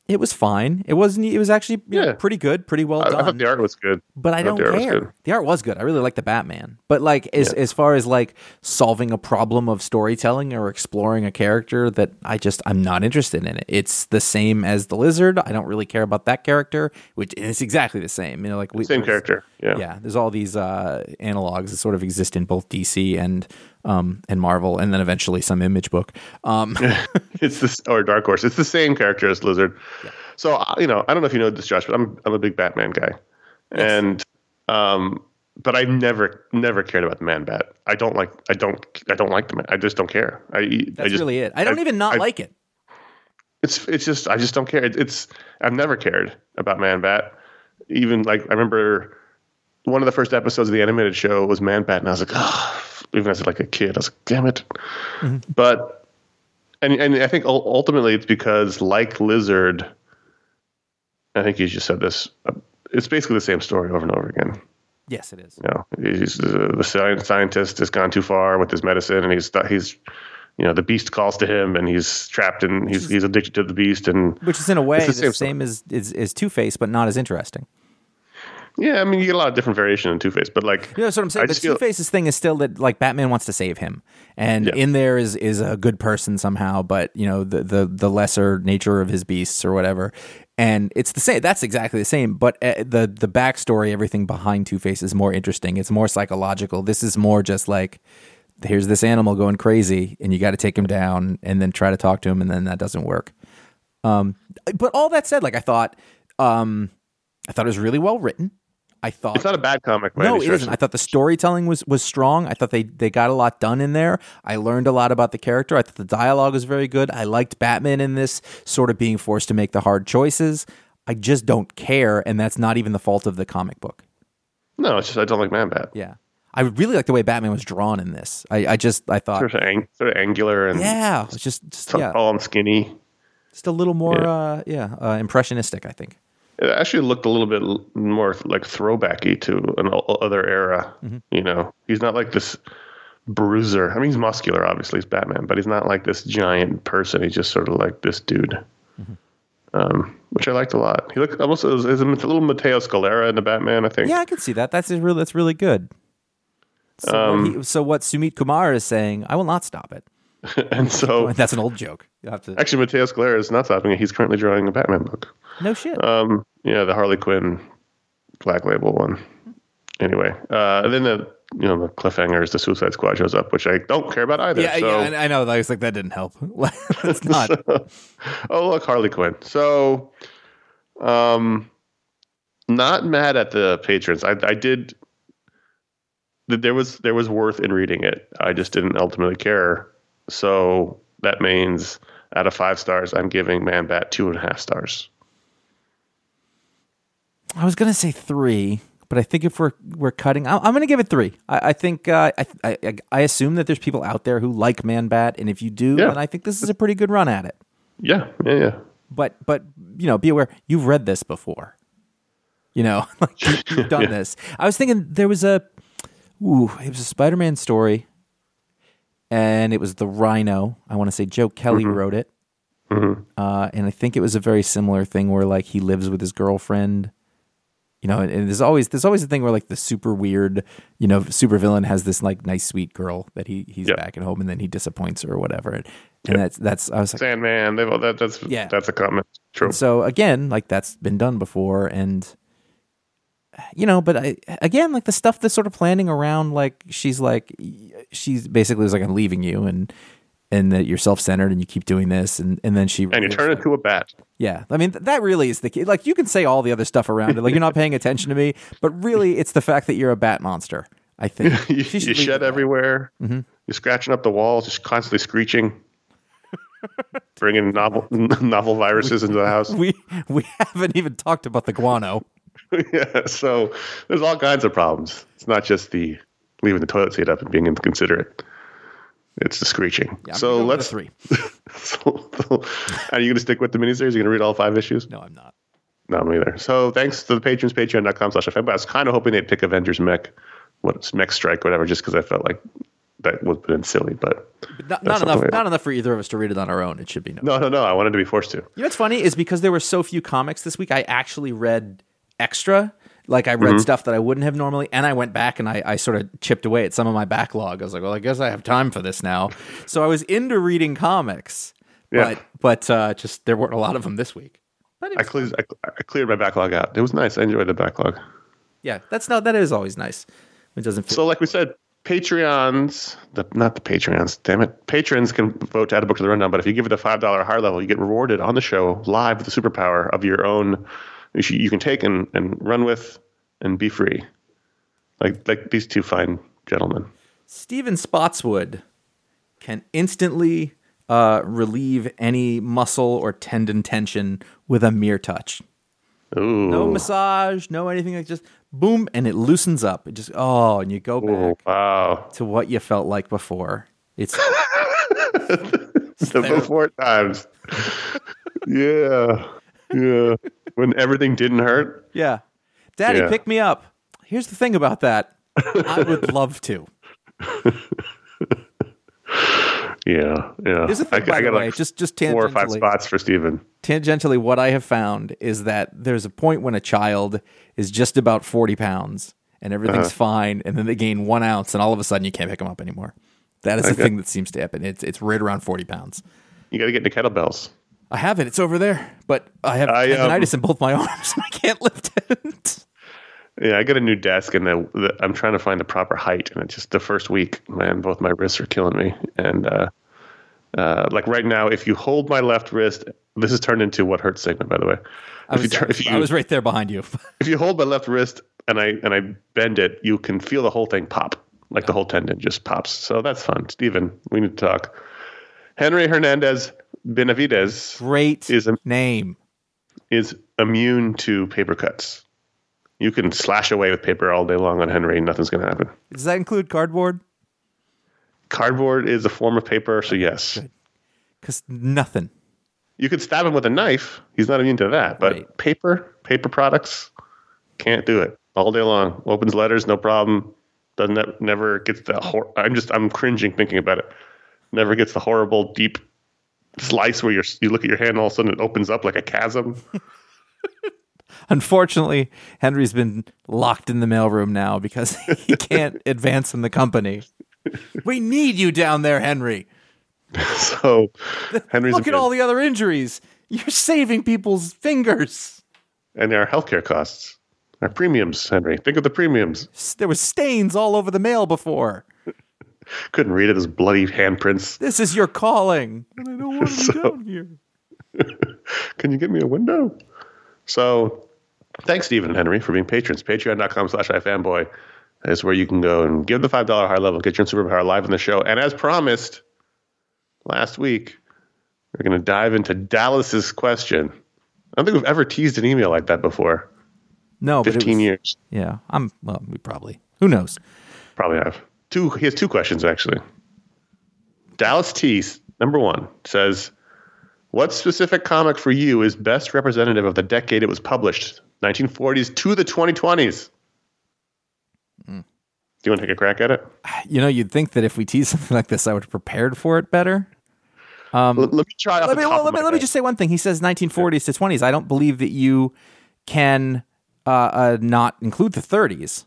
it was fine. It wasn't. It was actually you know, pretty good, pretty well I, I done. thought the art was good. but I thought don't the care. The art was good. I really like the Batman. But like as Yeah. as far as like solving a problem of storytelling or exploring a character that I just I'm not interested in it. It's the same as the Lizard. I don't really care about that character, which is exactly the same. You know, like we, Same character. Yeah. Yeah, there's all these uh, analogs that sort of exist in both DC and um, and Marvel, and then eventually some Image book. Um, it's this or Dark Horse. It's the same character as Lizard. So uh, you know, I don't know if you know this, Josh, but I'm I'm a big Batman guy, and um, but I never never cared about the Man Bat. I don't like I don't I don't like the man. I just don't care. I That's I just, really it. I don't even not I- like it. It's it's just I just don't care. It, it's I've never cared about Man Bat. Even like I remember one of the first episodes of the animated show was Man Bat, and I was like, oh, even as like a kid, I was like, damn it. But and and I think ultimately it's because like Lizard, I think you just said this. uh, It's basically the same story over and over again. Yes, it is. You know, he's uh, the sci- scientist has gone too far with his medicine, and he's he's you know the beast calls to him, and he's trapped and he's he's addicted to the beast, and Which is in a way the, the same same, as, as as Two Face, but not as interesting. Yeah, I mean you get a lot of different variation in Two Face, but like You know, that's what I'm saying. I But Two Face's thing is still that like Batman wants to save him, and Yeah. in there is is a good person somehow, but you know the the the lesser nature of his beasts or whatever. And it's the same. That's exactly the same. But uh, the the backstory, everything behind Two Face is more interesting. It's more psychological. This is more just like here's this animal going crazy, and you got to take him down, and then try to talk to him, and then that doesn't work. Um, but all that said, like I thought, um, I thought it was really well written. I thought it's not a bad comic. No, it isn't. I thought the storytelling was was strong. I thought they they got a lot done in there. I learned a lot about the character. I thought the dialogue was very good. I liked Batman in this sort of being forced to make the hard choices. I just don't care, and that's not even the fault of the comic book. No, it's just I don't like Man Bat. Yeah, I really like the way Batman was drawn in this. I, I just I thought, Sort of, ang- sort of angular and yeah, it's just, just yeah, tall and skinny. just a little more uh, yeah uh, impressionistic. I think. It actually looked a little bit more like throwbacky to an other era. Mm-hmm. You know, he's not like this bruiser. I mean, he's muscular, obviously, he's Batman, but he's not like this giant person. He's just sort of like this dude, Mm-hmm. um, which I liked a lot. He looked almost as, a little Matteo Scalera in the Batman, I think. Yeah, I can see that. That's really that's really good. So, Um, what he, so what Sumit Kumar is saying, I will not stop it. and so, That's an old joke. You have to. actually, Matteo Scalera is not stopping it. He's currently drawing a Batman book. No shit. Um, yeah, the Harley Quinn Black Label one. Anyway, uh, then the you know the cliffhanger is the Suicide Squad shows up, which I don't care about either. yeah, so, yeah, I know. I was like, that didn't help. it's not. oh look, Harley Quinn. So, um, not mad at the patrons. I I did. that There was there was worth in reading it. I just didn't ultimately care. So that means out of five stars, I'm giving Man Bat two and a half stars. I was gonna say three, but I think if we're we're cutting, I'm, I'm gonna give it three. I, I think uh, I, I I assume that there's people out there who like Man Bat, and if you do, Yeah. then I think this is a pretty good run at it. Yeah, yeah, yeah. But but you know, be aware you've read this before. You know, like you, you've done Yeah. this. I was thinking there was a, ooh, it was a Spider-Man story, and it was the Rhino. I want to say Joe Kelly wrote it, uh, and I think it was a very similar thing where like he lives with his girlfriend. You know, and, and there's always there's always a thing where like the super weird, you know, super villain has this like nice sweet girl that he he's Yeah. back at home and then he disappoints her or whatever. And, that's that's I was like, Sandman. They've all that. That's Yeah. That's a common trope. so again, like that's been done before, and you know, but I, again, like the stuff that's sort of planning around, like she's like, she's basically was like, I'm leaving you, and and that you're self centered and you keep doing this, and and then she and you turn into a bat. yeah, I mean th- that really is the key. Like you can say all the other stuff around it, like you're not paying attention to me, but really it's the fact that you're a bat monster. I think you, you shed everywhere. Mm-hmm. You're scratching up the walls, just constantly screeching, bringing novel novel viruses into the house. We we haven't even talked about the guano. yeah, so there's all kinds of problems. It's not just the leaving the toilet seat up and being inconsiderate. It's the screeching. Yeah, I'm so go let's. three. So, so- are you going to stick with the miniseries? Are you going to read all five issues? No, I'm not. No, me either. So thanks to the patrons, patreon.com slash FM. I was kind of hoping they'd pick Avengers Mech, what Mech Strike, whatever, just because I felt like that would have been silly. But But not, not enough. something- Not enough for either of us to read it on our own. It should be no. no, no, no. I wanted to be forced to. You know what's funny is because there were so few comics this week, I actually read extra. Like I read stuff that I wouldn't have normally, and I went back and I, I sort of chipped away at some of my backlog. I was like, well, I guess I have time for this now. So I was into reading comics, Yeah. but but uh, just there weren't a lot of them this week. But I cleared, I, I cleared my backlog out. It was nice. I enjoyed the backlog. yeah, that's not that is always nice. It doesn't feel So, like we said, Patreons, the, not the Patreons, damn it. Patrons can vote to add a book to the rundown, but if you give it a $5 higher level, you get rewarded on the show live with the superpower of your own, you you can take and, and run with and be free. Like like these two fine gentlemen. Stephen Spotswood can instantly uh, relieve any muscle or tendon tension with a mere touch. Ooh. No massage, no anything like just boom, and it loosens up. It just oh, and you go back Ooh, wow. to what you felt like before. It's The before times. yeah. Yeah. When everything didn't hurt. yeah, Daddy, Yeah. pick me up. Here's the thing about that. I would love to. Yeah. Yeah. Here's the thing, I, by I the way, like just just four or five spots for Stephen. tangentially, what I have found is that there's a point when a child is just about 40 pounds and everything's Uh-huh. fine, and then they gain one ounce, and all of a sudden you can't pick them up anymore. That is the Okay. thing that seems to happen. It's it's right around 40 pounds. You got to get into kettlebells. I have it. It's over there, but I have I, um, tendonitis in both my arms. and I can't lift it. Yeah, I got a new desk and the, the, I'm trying to find the proper height. And it's just the first week, man, both my wrists are killing me. And uh, uh, like right now, if you hold my left wrist, this has turned into what hurts segment, by the way. I was, you, turn, if, you, I was right there behind you. if you hold my left wrist and I and I bend it, you can feel the whole thing pop, like the whole tendon just pops. So that's fun. Stephen, we need to talk. Henry Hernandez Benavides Great Is a- name. is immune to paper cuts. You can slash away with paper all day long on Henry, nothing's going to happen. Does that include cardboard? Cardboard is a form of paper, so yes. Because nothing. You could stab him with a knife. He's not immune to that. But Right. paper, paper products, can't do it all day long. Opens letters, no problem. Doesn't ne- never gets the. Hor- I'm just I'm cringing thinking about it. Never gets the horrible deep slice where you you look at your hand, all of a sudden it opens up like a chasm. Unfortunately, Henry's been locked in the mailroom now because he can't advance in the company. We need you down there, Henry. so Henry's Look at all the other injuries. You're saving people's fingers. and our healthcare costs, our premiums. Henry, think of the premiums. There was stains all over the mail before. Couldn't read it as bloody handprints. This is your calling. And I don't want to be down here. Can you get me a window? So thanks, Stephen and Henry, for being patrons. Patreon.com slash ifanboy is where you can go and give the $5 high level, get your superpower live in the show. And as promised last week, we're going to dive into Dallas's question. I don't think we've ever teased an email like that before. No, 15 was- years. Yeah, I'm. Well, we probably. Who knows? Probably have. Two. He has two questions, actually. Dallas T, number one, says, What specific comic for you is best representative of the decade it was published, 1940s to the 2020s? Hmm. Do you want to take a crack at it? You know, you'd think that if we tease something like this, I would have prepared for it better. Let, let me try. Let me, well, let me, let me just say one thing. He says 1940s to 20s. I don't believe that you can uh, uh, not include the 30s.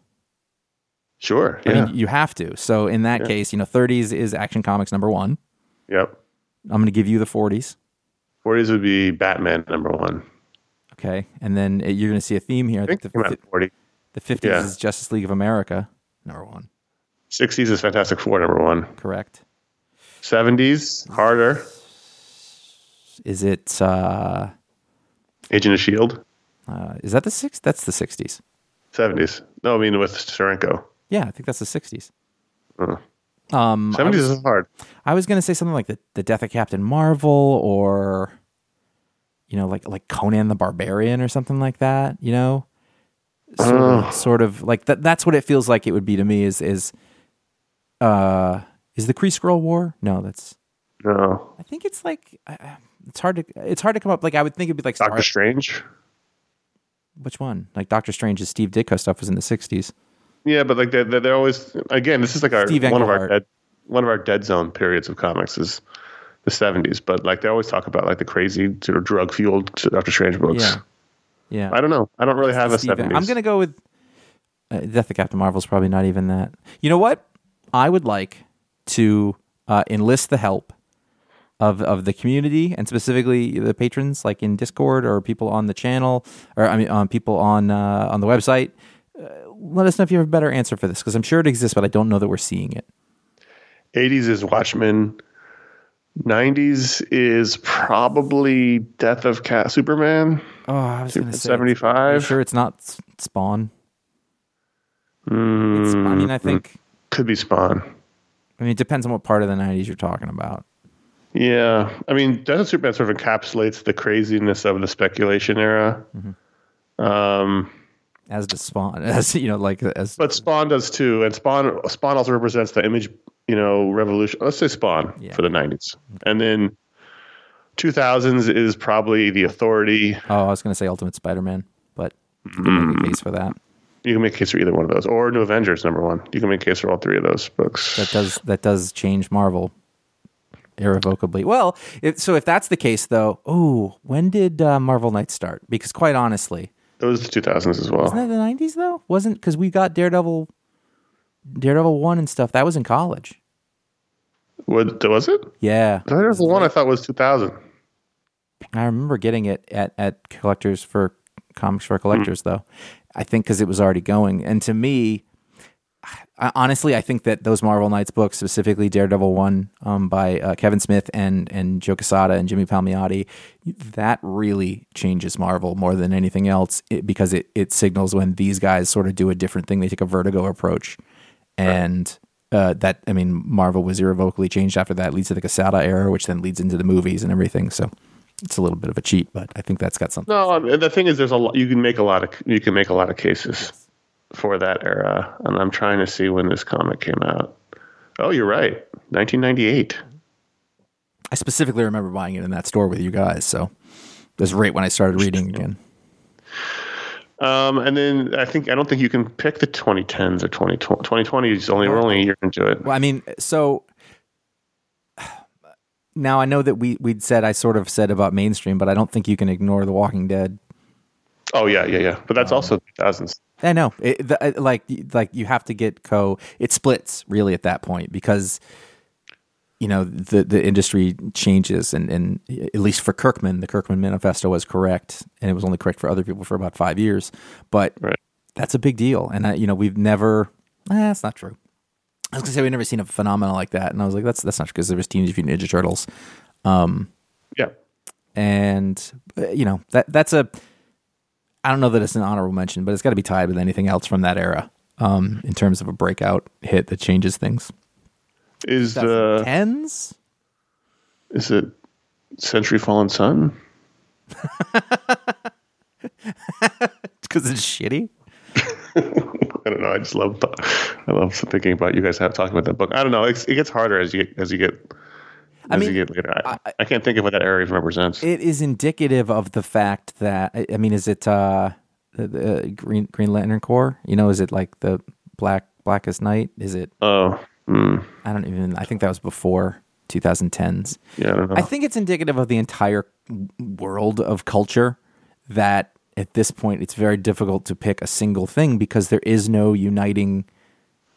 Sure. I Yeah. mean, you have to. So in that case, you know, 30s is Action Comics number one. yep. I'm going to give you the 40s. 40s would be Batman number one. Okay, and then uh, you're going to see a theme here. I think the, it came out 40. the 50s yeah. is Justice League of America number one. 60s is Fantastic Four number one. Correct. 70s, harder. Is it? Uh, Agent of Shield. uh, is that the six? That's the 60s. 70s. No, I mean with Steranko. Yeah, I think that's the 60s. Uh, Um, 70s was, is hard. I was going to say something like the, the Death of Captain Marvel, or you know, like like Conan the Barbarian, or something like that. You know, sort, of, sort of like that. That's what it feels like it would be to me. Is is uh is the Kree Skrull War? No, that's. No. I think it's like uh, it's hard to it's hard to come up. Like I would think it'd be like Star, Doctor Strange. which one? Like Doctor Strange's Steve Ditko stuff was in the '60s. Yeah, but like they're, they're always again. This is like our Steve one of our dead one of our dead zone periods of comics is the seventies. But like they always talk about like the crazy sort of drug fueled Doctor Strange books. Yeah, yeah. I don't know. I don't really have a seventies. I'm gonna go with uh, Death of Captain Marvel's probably not even that. You know what? I would like to uh, enlist the help of of the community and specifically the patrons, like in Discord or people on the channel, or I mean, um, people on uh, on the website. Uh, let us know if you have a better answer for this because I'm sure it exists, but I don't know that we're seeing it. Eighties is Watchmen. Nineties is probably Death of Cat Superman. Oh, I was going to say 75? Sure, it's not Spawn. Hmm. It's, I mean, I hmm. think. Could be Spawn. I mean, it depends on what part of the '90s you're talking about. Yeah, I mean, Death of Superman sort of encapsulates the craziness of the speculation era. Mm-hmm. Um, As the Spawn, as you know, like as but Spawn does too, and Spawn Spawn also represents the image, you know, revolution. Let's say Spawn Yeah. for the '90s, and then 2000s is probably the Authority. oh, I was going to say Ultimate Spider-Man, but you can make a case for that. You can make a case for either one of those, or New Avengers number one. You can make a case for all three of those books. That does that does change Marvel irrevocably. Well, if, so if that's the case, though, oh, when did uh, Marvel Knights start? Because quite honestly, It was the 2000s as well. wasn't that the '90s though? Wasn't because we got Daredevil, Daredevil one and stuff. That was in college. What was it? Yeah, the one I thought was 2000. I remember getting it at at collectors for comics for collectors hmm. though. I think because it was already going, and to me, I, honestly, I think that those Marvel Knights books, specifically Daredevil one um, by uh, Kevin Smith and and Joe Quesada and Jimmy Palmiotti, that really changes Marvel more than anything else it, because it it signals when these guys sort of do a different thing. They take a Vertigo approach, and. Uh, that I mean, Marvel was irrevocably changed after that. Leads to the Quesada era, which then leads into the movies and everything. So it's a little bit of a cheat, but I think that's got something. No, the thing is, there's a lot. You can make a lot of you can make a lot of cases for that era, and I'm trying to see when this comic came out. Oh, you're right, 1998. I specifically remember buying it in that store with you guys, so that's right when I started reading again. Um, and then I think I don't think you can pick the 2010s or 2020. 2020 only we're only a year into it. Well, I mean, so now I know that we we'd said I sort of said about mainstream, but I don't think you can ignore The Walking Dead. Oh yeah, yeah, yeah. But that's also 2000s. I know, it, the, like like you have to get co. It splits really at that point because you know the the industry changes, and and at least for Kirkman, the Kirkman Manifesto was correct, and it was only correct for other people for about five years, but Right. that's a big deal, and I, you know we've never. Eh, that's not true. I was gonna say we've never seen a phenomenon like that, and I was like, that's that's not true because there was Teenage Mutant Ninja Turtles, Yeah. and uh, you know that that's a I don't know that it's an honorable mention, but it's got to be tied with anything else from that era um, in terms of a breakout hit that changes things. Is the Tens? is it Sentry Fallen Sun? Because it's shitty. I don't know. I just love I love thinking about you guys have talking about that book. I don't know. It's, it gets harder as you get as you get I mean, later. I, I, can't think of what that area represents. It is indicative of the fact that I- I mean, is it uh, the, the Green Green Lantern Corps? You know, is it like the Black Blackest Night? Is it? oh, mm, I don't even. I think that was before 2010s. yeah. I don't know. I think it's indicative of the entire world of culture that at this point it's very difficult to pick a single thing because there is no uniting.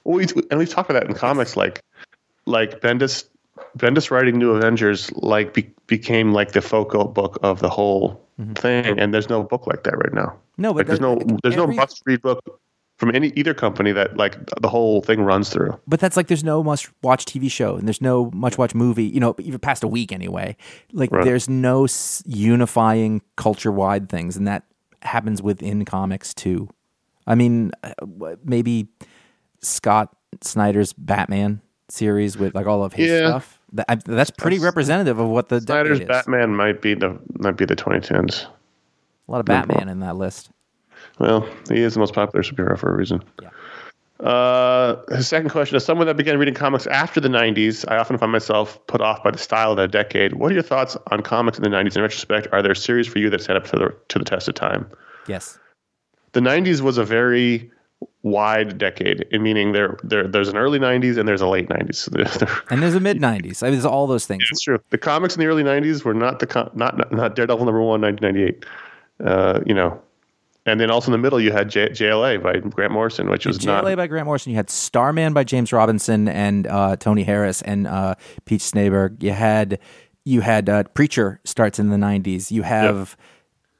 Well, we, and we've talked about that in comics, like like Bendis Bendis writing New Avengers, like be, became like the focal book of the whole thing, and there's no book like that right now. Mm-hmm. No, but like, there's no there's every- no must read book from any either company that like the whole thing runs through. But that's like there's no must watch TV show and there's no much watch movie. You know, even past a week anyway. Like Right. there's no unifying culture wide things, and that happens within comics too. I mean, uh, maybe Scott Snyder's Batman series with like all of his Yeah. stuff. That, I, that's pretty representative of what the Snyder's is. Batman might be the might be the 2010s. A lot of Batman in that list. Well, he is the most popular superhero for a reason. Yeah. Uh, his second question: As someone that began reading comics after the '90s, I often find myself put off by the style of that decade. What are your thoughts on comics in the '90s? In retrospect, are there series for you that stand up to the to the test of time? Yes. The '90s was a very wide decade, meaning there, there there's an early '90s and there's a late '90s. And there's a mid 90s. I mean, there's all those things. It's true. The comics in the early '90s were not the com- not, not not Daredevil number one, 1998. Uh, you know, and then also in the middle you had J- JLA by Grant Morrison, which was JLA not by Grant Morrison. You had Starman by James Robinson and uh, Tony Harris and uh, Peach Snaberg. You had you had uh, Preacher starts in the '90s. You have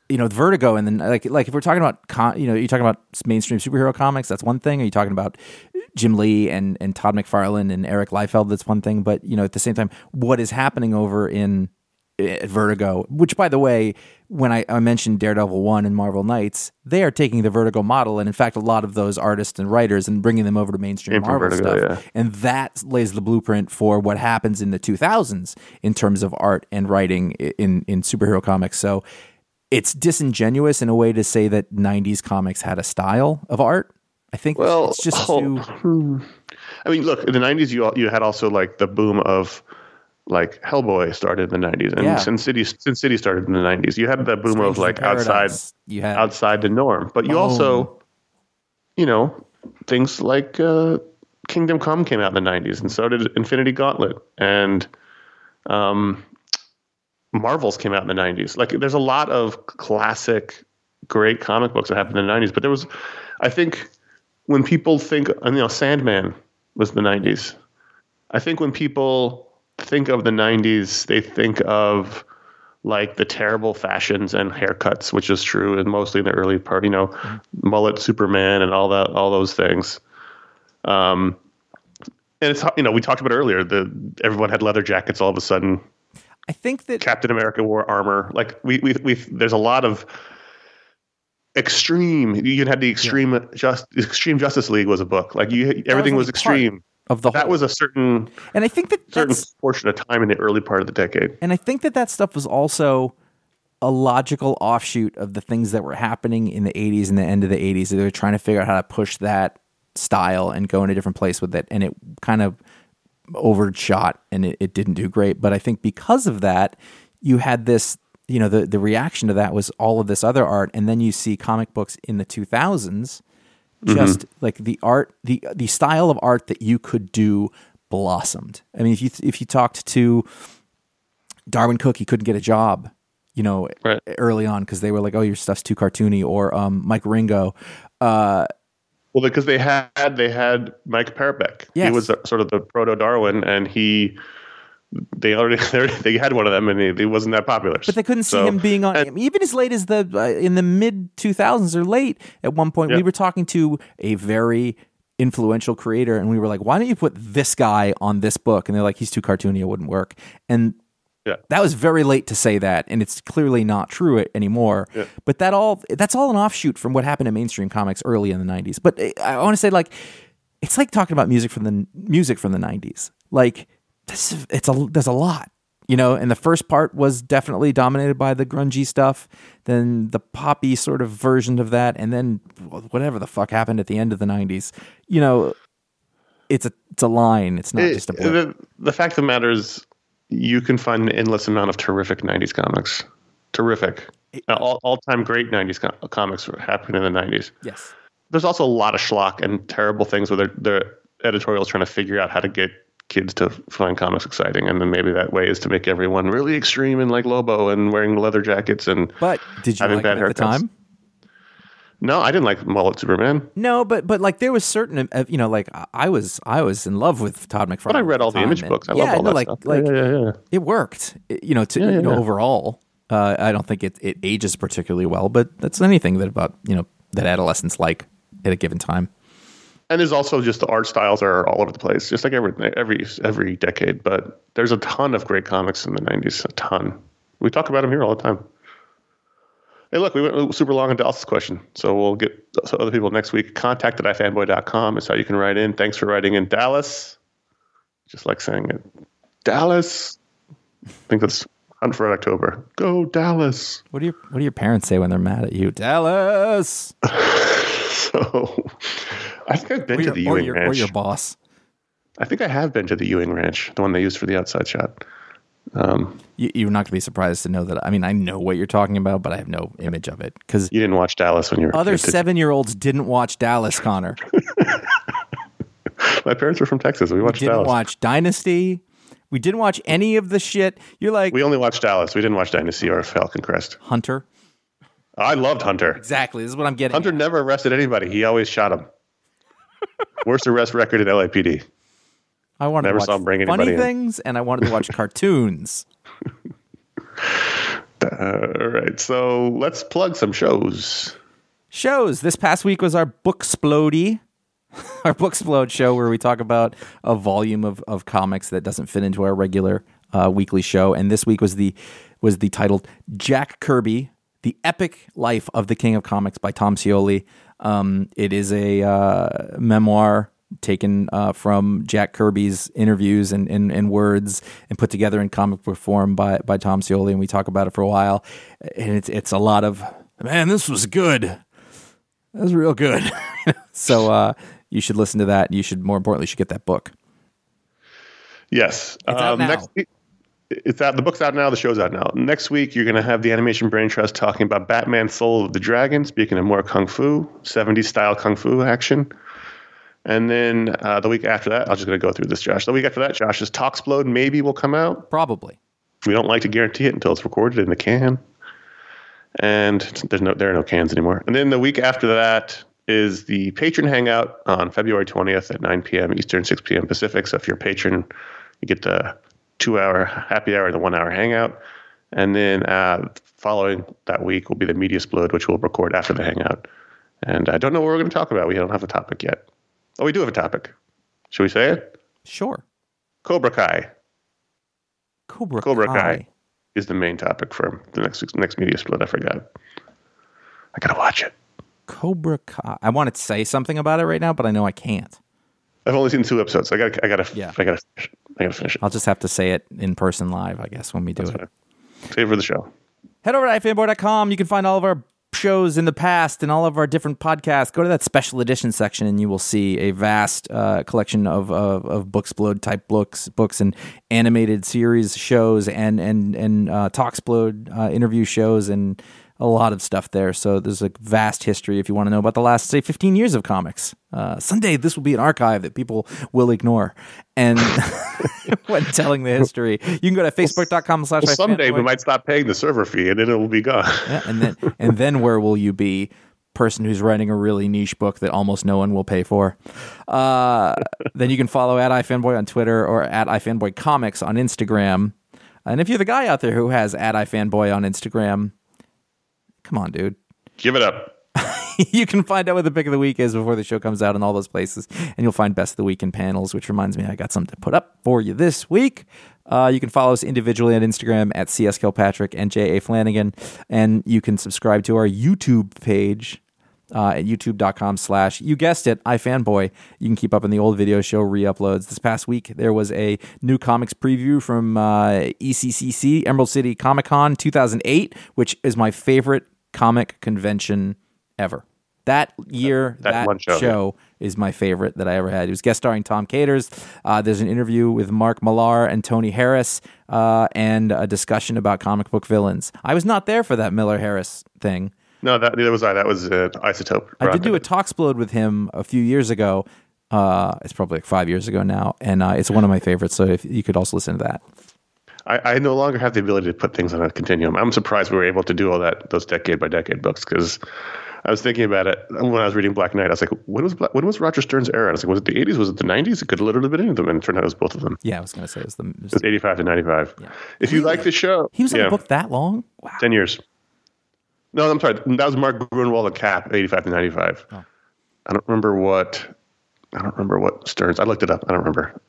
you know Vertigo, and then like like if we're talking about con- you know you're talking about mainstream superhero comics, that's one thing. Are you talking about Jim Lee and and Todd McFarlane and Eric Liefeld? That's one thing. But you know at the same time, what is happening over in eh, at Vertigo, which by the way, when I, I mentioned Daredevil 1 and Marvel Knights, they are taking the Vertigo model and in fact a lot of those artists and writers and bringing them over to mainstream Marvel Vertigo, stuff. yeah. And that lays the blueprint for what happens in the 2000s in terms of art and writing in in superhero comics. So it's disingenuous in a way to say that 90s comics had a style of art. I think Well, it's just oh, too I mean, look, in the '90s, you you had also like the boom of like Hellboy started in the '90s, and Yeah. Sin City Sin City started in the '90s. You had the boom of like outside You had outside the norm, but you Oh. also, you know, things like uh, Kingdom Come came out in the '90s, and so did Infinity Gauntlet, and um, Marvels came out in the '90s. Like, there's a lot of classic, great comic books that happened in the '90s, but there was, I think, when people think, you know, Sandman was the '90s. I think when people think of the '90s, they think of like the terrible fashions and haircuts, which is true, and mostly in the early part, you know, mullet Superman and all that, all those things. Um, and it's you know we talked about earlier the everyone had leather jackets all of a sudden. I think that Captain America wore armor. Like we we we there's a lot of extreme. You even had the extreme just extreme Justice League was a book. Like you everything only was extreme. of the That whole, was a certain and I think that certain portion of time in the early part of the decade. And I think that that stuff was also a logical offshoot of the things that were happening in the 80s and the end of the 80s. They were trying to figure out how to push that style and go in a different place with it. And it kind of overshot and it, it didn't do great. But I think because of that, you had this, you know, the, the reaction to that was all of this other art. And then you see comic books in the 2000s just like the art the the style of art that you could do blossomed i mean if you if you talked to darwin cooke he couldn't get a job you know Right. early on because they were like oh your stuff's too cartoony or um, mike wieringo uh, Well, because they had they had Mike Parobeck. Yes. He was sort of the proto Darwin, and he they already they had one of them, and he, he wasn't that popular. but they couldn't see So- him being on and- even as late as the uh, in the mid 2000s or late at one point we were talking to a very influential creator and we were like why don't you put this guy on this book and they're like he's too cartoony it wouldn't work and Yeah. that was very late to say that and it's clearly not true anymore. Yeah. but that all that's all an offshoot from what happened in mainstream comics early in the 90s but uh, i want to say like it's like talking about music from the music from the 90s like this it's a there's a lot you know? And the first part was definitely dominated by the grungy stuff then the poppy sort of version of that and then whatever the fuck happened at the end of the 90s you know it's a it's a line it's not It- just a the, the fact of the matter is, you can find an endless amount of terrific '90s comics. Terrific, all all time great '90s co- comics happening in the '90s. yes There's also a lot of schlock and terrible things where their their editorials trying to figure out how to get kids to find comics exciting, and then maybe that way is to make everyone really extreme and like Lobo and wearing leather jackets and. but did you Having like it at the time No, I didn't like mullet Superman, No, but but like there was certain uh, you know like I- was I was in love with Todd McFarlane. but I read all the time, image books. I yeah, love all no, that like stuff. like yeah, yeah, yeah. it worked. You know, to Yeah, you know yeah. overall, uh, I don't think it it ages particularly well, but that's anything that about you know that adolescents like at a given time. And there's also just the art styles are all over the place, just like every every every decade. But there's a ton of great comics in the '90s, a ton. We talk about them here all the time. Hey, look, we went super long on Dallas' question, so we'll get some other people next week. Contact at ifanboy.com is how you can write in. Thanks for writing in, Dallas. Just like saying it, Dallas. I think that's Hunt for October. Go Dallas. What do your what do your parents say when they're mad at you, Dallas? So, I think I've been Or to your, the or Ewing your, Ranch. or your boss? I think I have been to the Ewing Ranch, the one they used for the outside shot. Um, You, you're not going to be surprised to know that. I mean, I know what you're talking about, but I have no image of it because you didn't watch Dallas when you were other kid, did you? seven year olds didn't watch Dallas. Conor My parents were from Texas. We watched Dallas. We didn't Dallas. watch Dynasty. We didn't watch any of the shit. You're like we only watched Dallas. We didn't watch Dynasty or Falcon Crest. Hunter. I loved Hunter. Exactly. This is what I'm getting. Hunter at. never arrested anybody. He always shot him. Worst arrest record in LAPD. I wanted Never to watch bring funny anybody in. things, and I wanted to watch cartoons. All right, so let's plug some shows. Shows. This past week was our Booksplody, our Booksplode show where we talk about a volume of, of comics that doesn't fit into our regular uh, weekly show, and this week was the was the titled Jack Kirby: The Epic Life of the King of Comics by Tom Scioli. Um, it is a uh, memoir taken uh, from Jack Kirby's interviews and, and, and, words and put together in comic book form by, by Tom Scioli. And we talk about it for a while. And it's, it's a lot of, man, this was good. That was real good. so uh, you should listen to that. You should, more importantly, you should get that book. Yes. It's out Um, now. next week, it's out. The book's out now. The show's out now. Next week, you're going to have the Animation Brain Trust talking about Batman: Soul of the Dragon. Speaking of more kung fu, 70s style kung fu action. And then uh, the week after that, I'm just going to go through this, Josh. The week after that, Josh's Talksplode maybe will come out. Probably. We don't like to guarantee it until it's recorded in the can. And there's no there are no cans anymore. And then the week after that is the patron hangout on February 20th at 9 p.m. Eastern, 6 p.m. Pacific. So if you're a patron, you get the two hour happy hour the one hour hangout. And then uh, following that week will be the media split, which we'll record after the hangout. And I don't know what we're going to talk about. We don't have a topic yet. Oh, we do have a topic. Should we say it? Sure. Cobra Kai Cobra, Cobra Kai. Kai. is the main topic for the next next media split. I forgot. I gotta watch it. Cobra Kai. I want to say something about it right now, but I know I can't. I've only seen two episodes. I gotta I gotta Yeah. I gotta. I gotta finish it. I'll just have to say it in person live, I guess, when we do it. fine. Save for the show. Head over to ifanboy.com. You can find all of our shows in the past and all of our different podcasts. Go to that special edition section and you will see a vast uh, collection of, of, of Booksplode type books, books and animated series shows and, and, and uh, Talksplode uh, interview shows and a lot of stuff there. So there's a vast history if you want to know about the last, say, 15 years of comics. Uh, someday this will be an archive that people will ignore. And when telling the history, you can go to facebook.com slash Well, someday we might stop paying the server fee and then it will be gone. Yeah, and then and then where will you be? Person who's writing a really niche book that almost no one will pay for. Uh, then you can follow at ifanboy on Twitter or at ifanboy comics on Instagram. And if you're the guy out there who has at ifanboy on Instagram, come on, dude. Give it up. you can find out what the pick of the week is before the show comes out in all those places. And you'll find best of the week in panels, which reminds me, I got something to put up for you this week. Uh, you can follow us individually on Instagram at CS Kilpatrick and J.A. Flanagan. And you can subscribe to our YouTube page uh, at youtube.com slash, you guessed it, iFanboy. You can keep up on the old video show re-uploads. This past week, there was a new comics preview from uh, ECCC, Emerald City Comic Con 2008, which is my favorite comic convention ever. That year, That that, one show, show, is my favorite that I ever had. It was guest starring Tom Caters. Uh, there's an interview with Mark Millar and Tony Harris, uh, and a discussion about comic book villains. I was not there for that Millar Harris thing. No, that neither was I. That was uh, Isotope. I did do a Talksplode with him a few years ago. Uh, it's probably like five years ago now, and uh, it's one of my favorites. So if you could also listen to that. I, I no longer have the ability to put things on a continuum. I'm surprised we were able to do all that those decade by decade books because I was thinking about it when I was reading Black Knight. I was like, when was Bla- when was Roger Stern's era? And I was like, was it the 80s? Was it the 90s? It could have literally been any of them, and it turned out it was both of them. Yeah, I was going to say it was the. it was- It was 85 to 95. If you like the show, he was in yeah, the book that long. Wow. 10 years. No, I'm sorry. That was Mark Gruenwald and Cap, 85 to 95. Oh. I don't remember what. I don't remember what Stern's. I looked it up. I don't remember.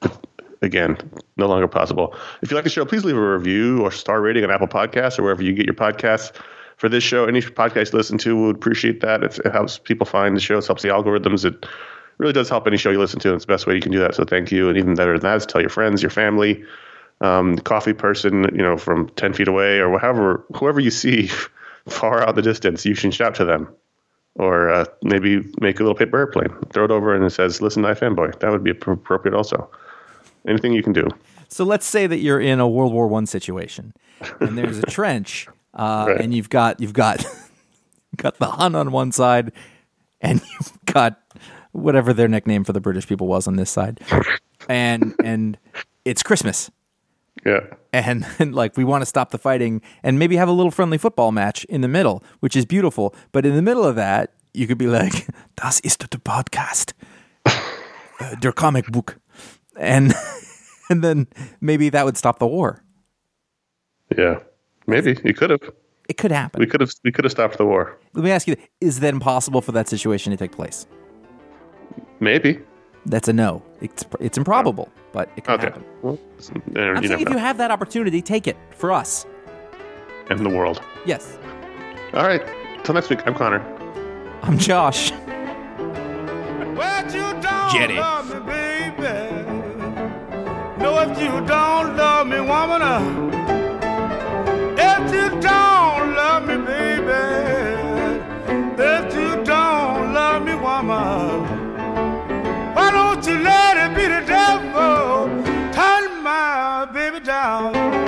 Again, no longer possible. If you like the show, please leave a review or star rating on Apple Podcasts or wherever you get your podcasts. For this show, any podcast you listen to, we would appreciate that. It's, it helps people find the show. It helps the algorithms. It really does help any show you listen to. It's the best way you can do that. So thank you. And even better than that is tell your friends, your family, um, the coffee person, you know, from 10 feet away or whoever, whoever you see far out the distance, you can shout to them. Or uh, maybe make a little paper airplane, throw it over, and it says, "Listen, to iFanboy." That would be appropriate, also. Anything you can do. So let's say that you're in a World War One situation, and there's a trench, uh, Right. and you've got you've got got the Hun on one side, and you've got whatever their nickname for the British people was on this side, and and it's Christmas, Yeah, and, and like we want to stop the fighting and maybe have a little friendly football match in the middle, which is beautiful. But in the middle of that, you could be like, "Das ist der Podcast, uh, der comic book," and and then maybe that would stop the war. yeah. Maybe you could have. It could happen. We could have. We could have stopped the war. Let me ask you: Is that impossible for that situation to take place? Maybe. That's a no. It's it's improbable, but it could Okay. happen. Well, I'm never saying if you have that opportunity, take it for us. and the world. Yes. All right. Till next week. I'm Conor. I'm Josh. If you don't love me, woman, uh, if you don't love me, baby, if you don't love me, woman, why don't you let it be the devil? Turn my baby down.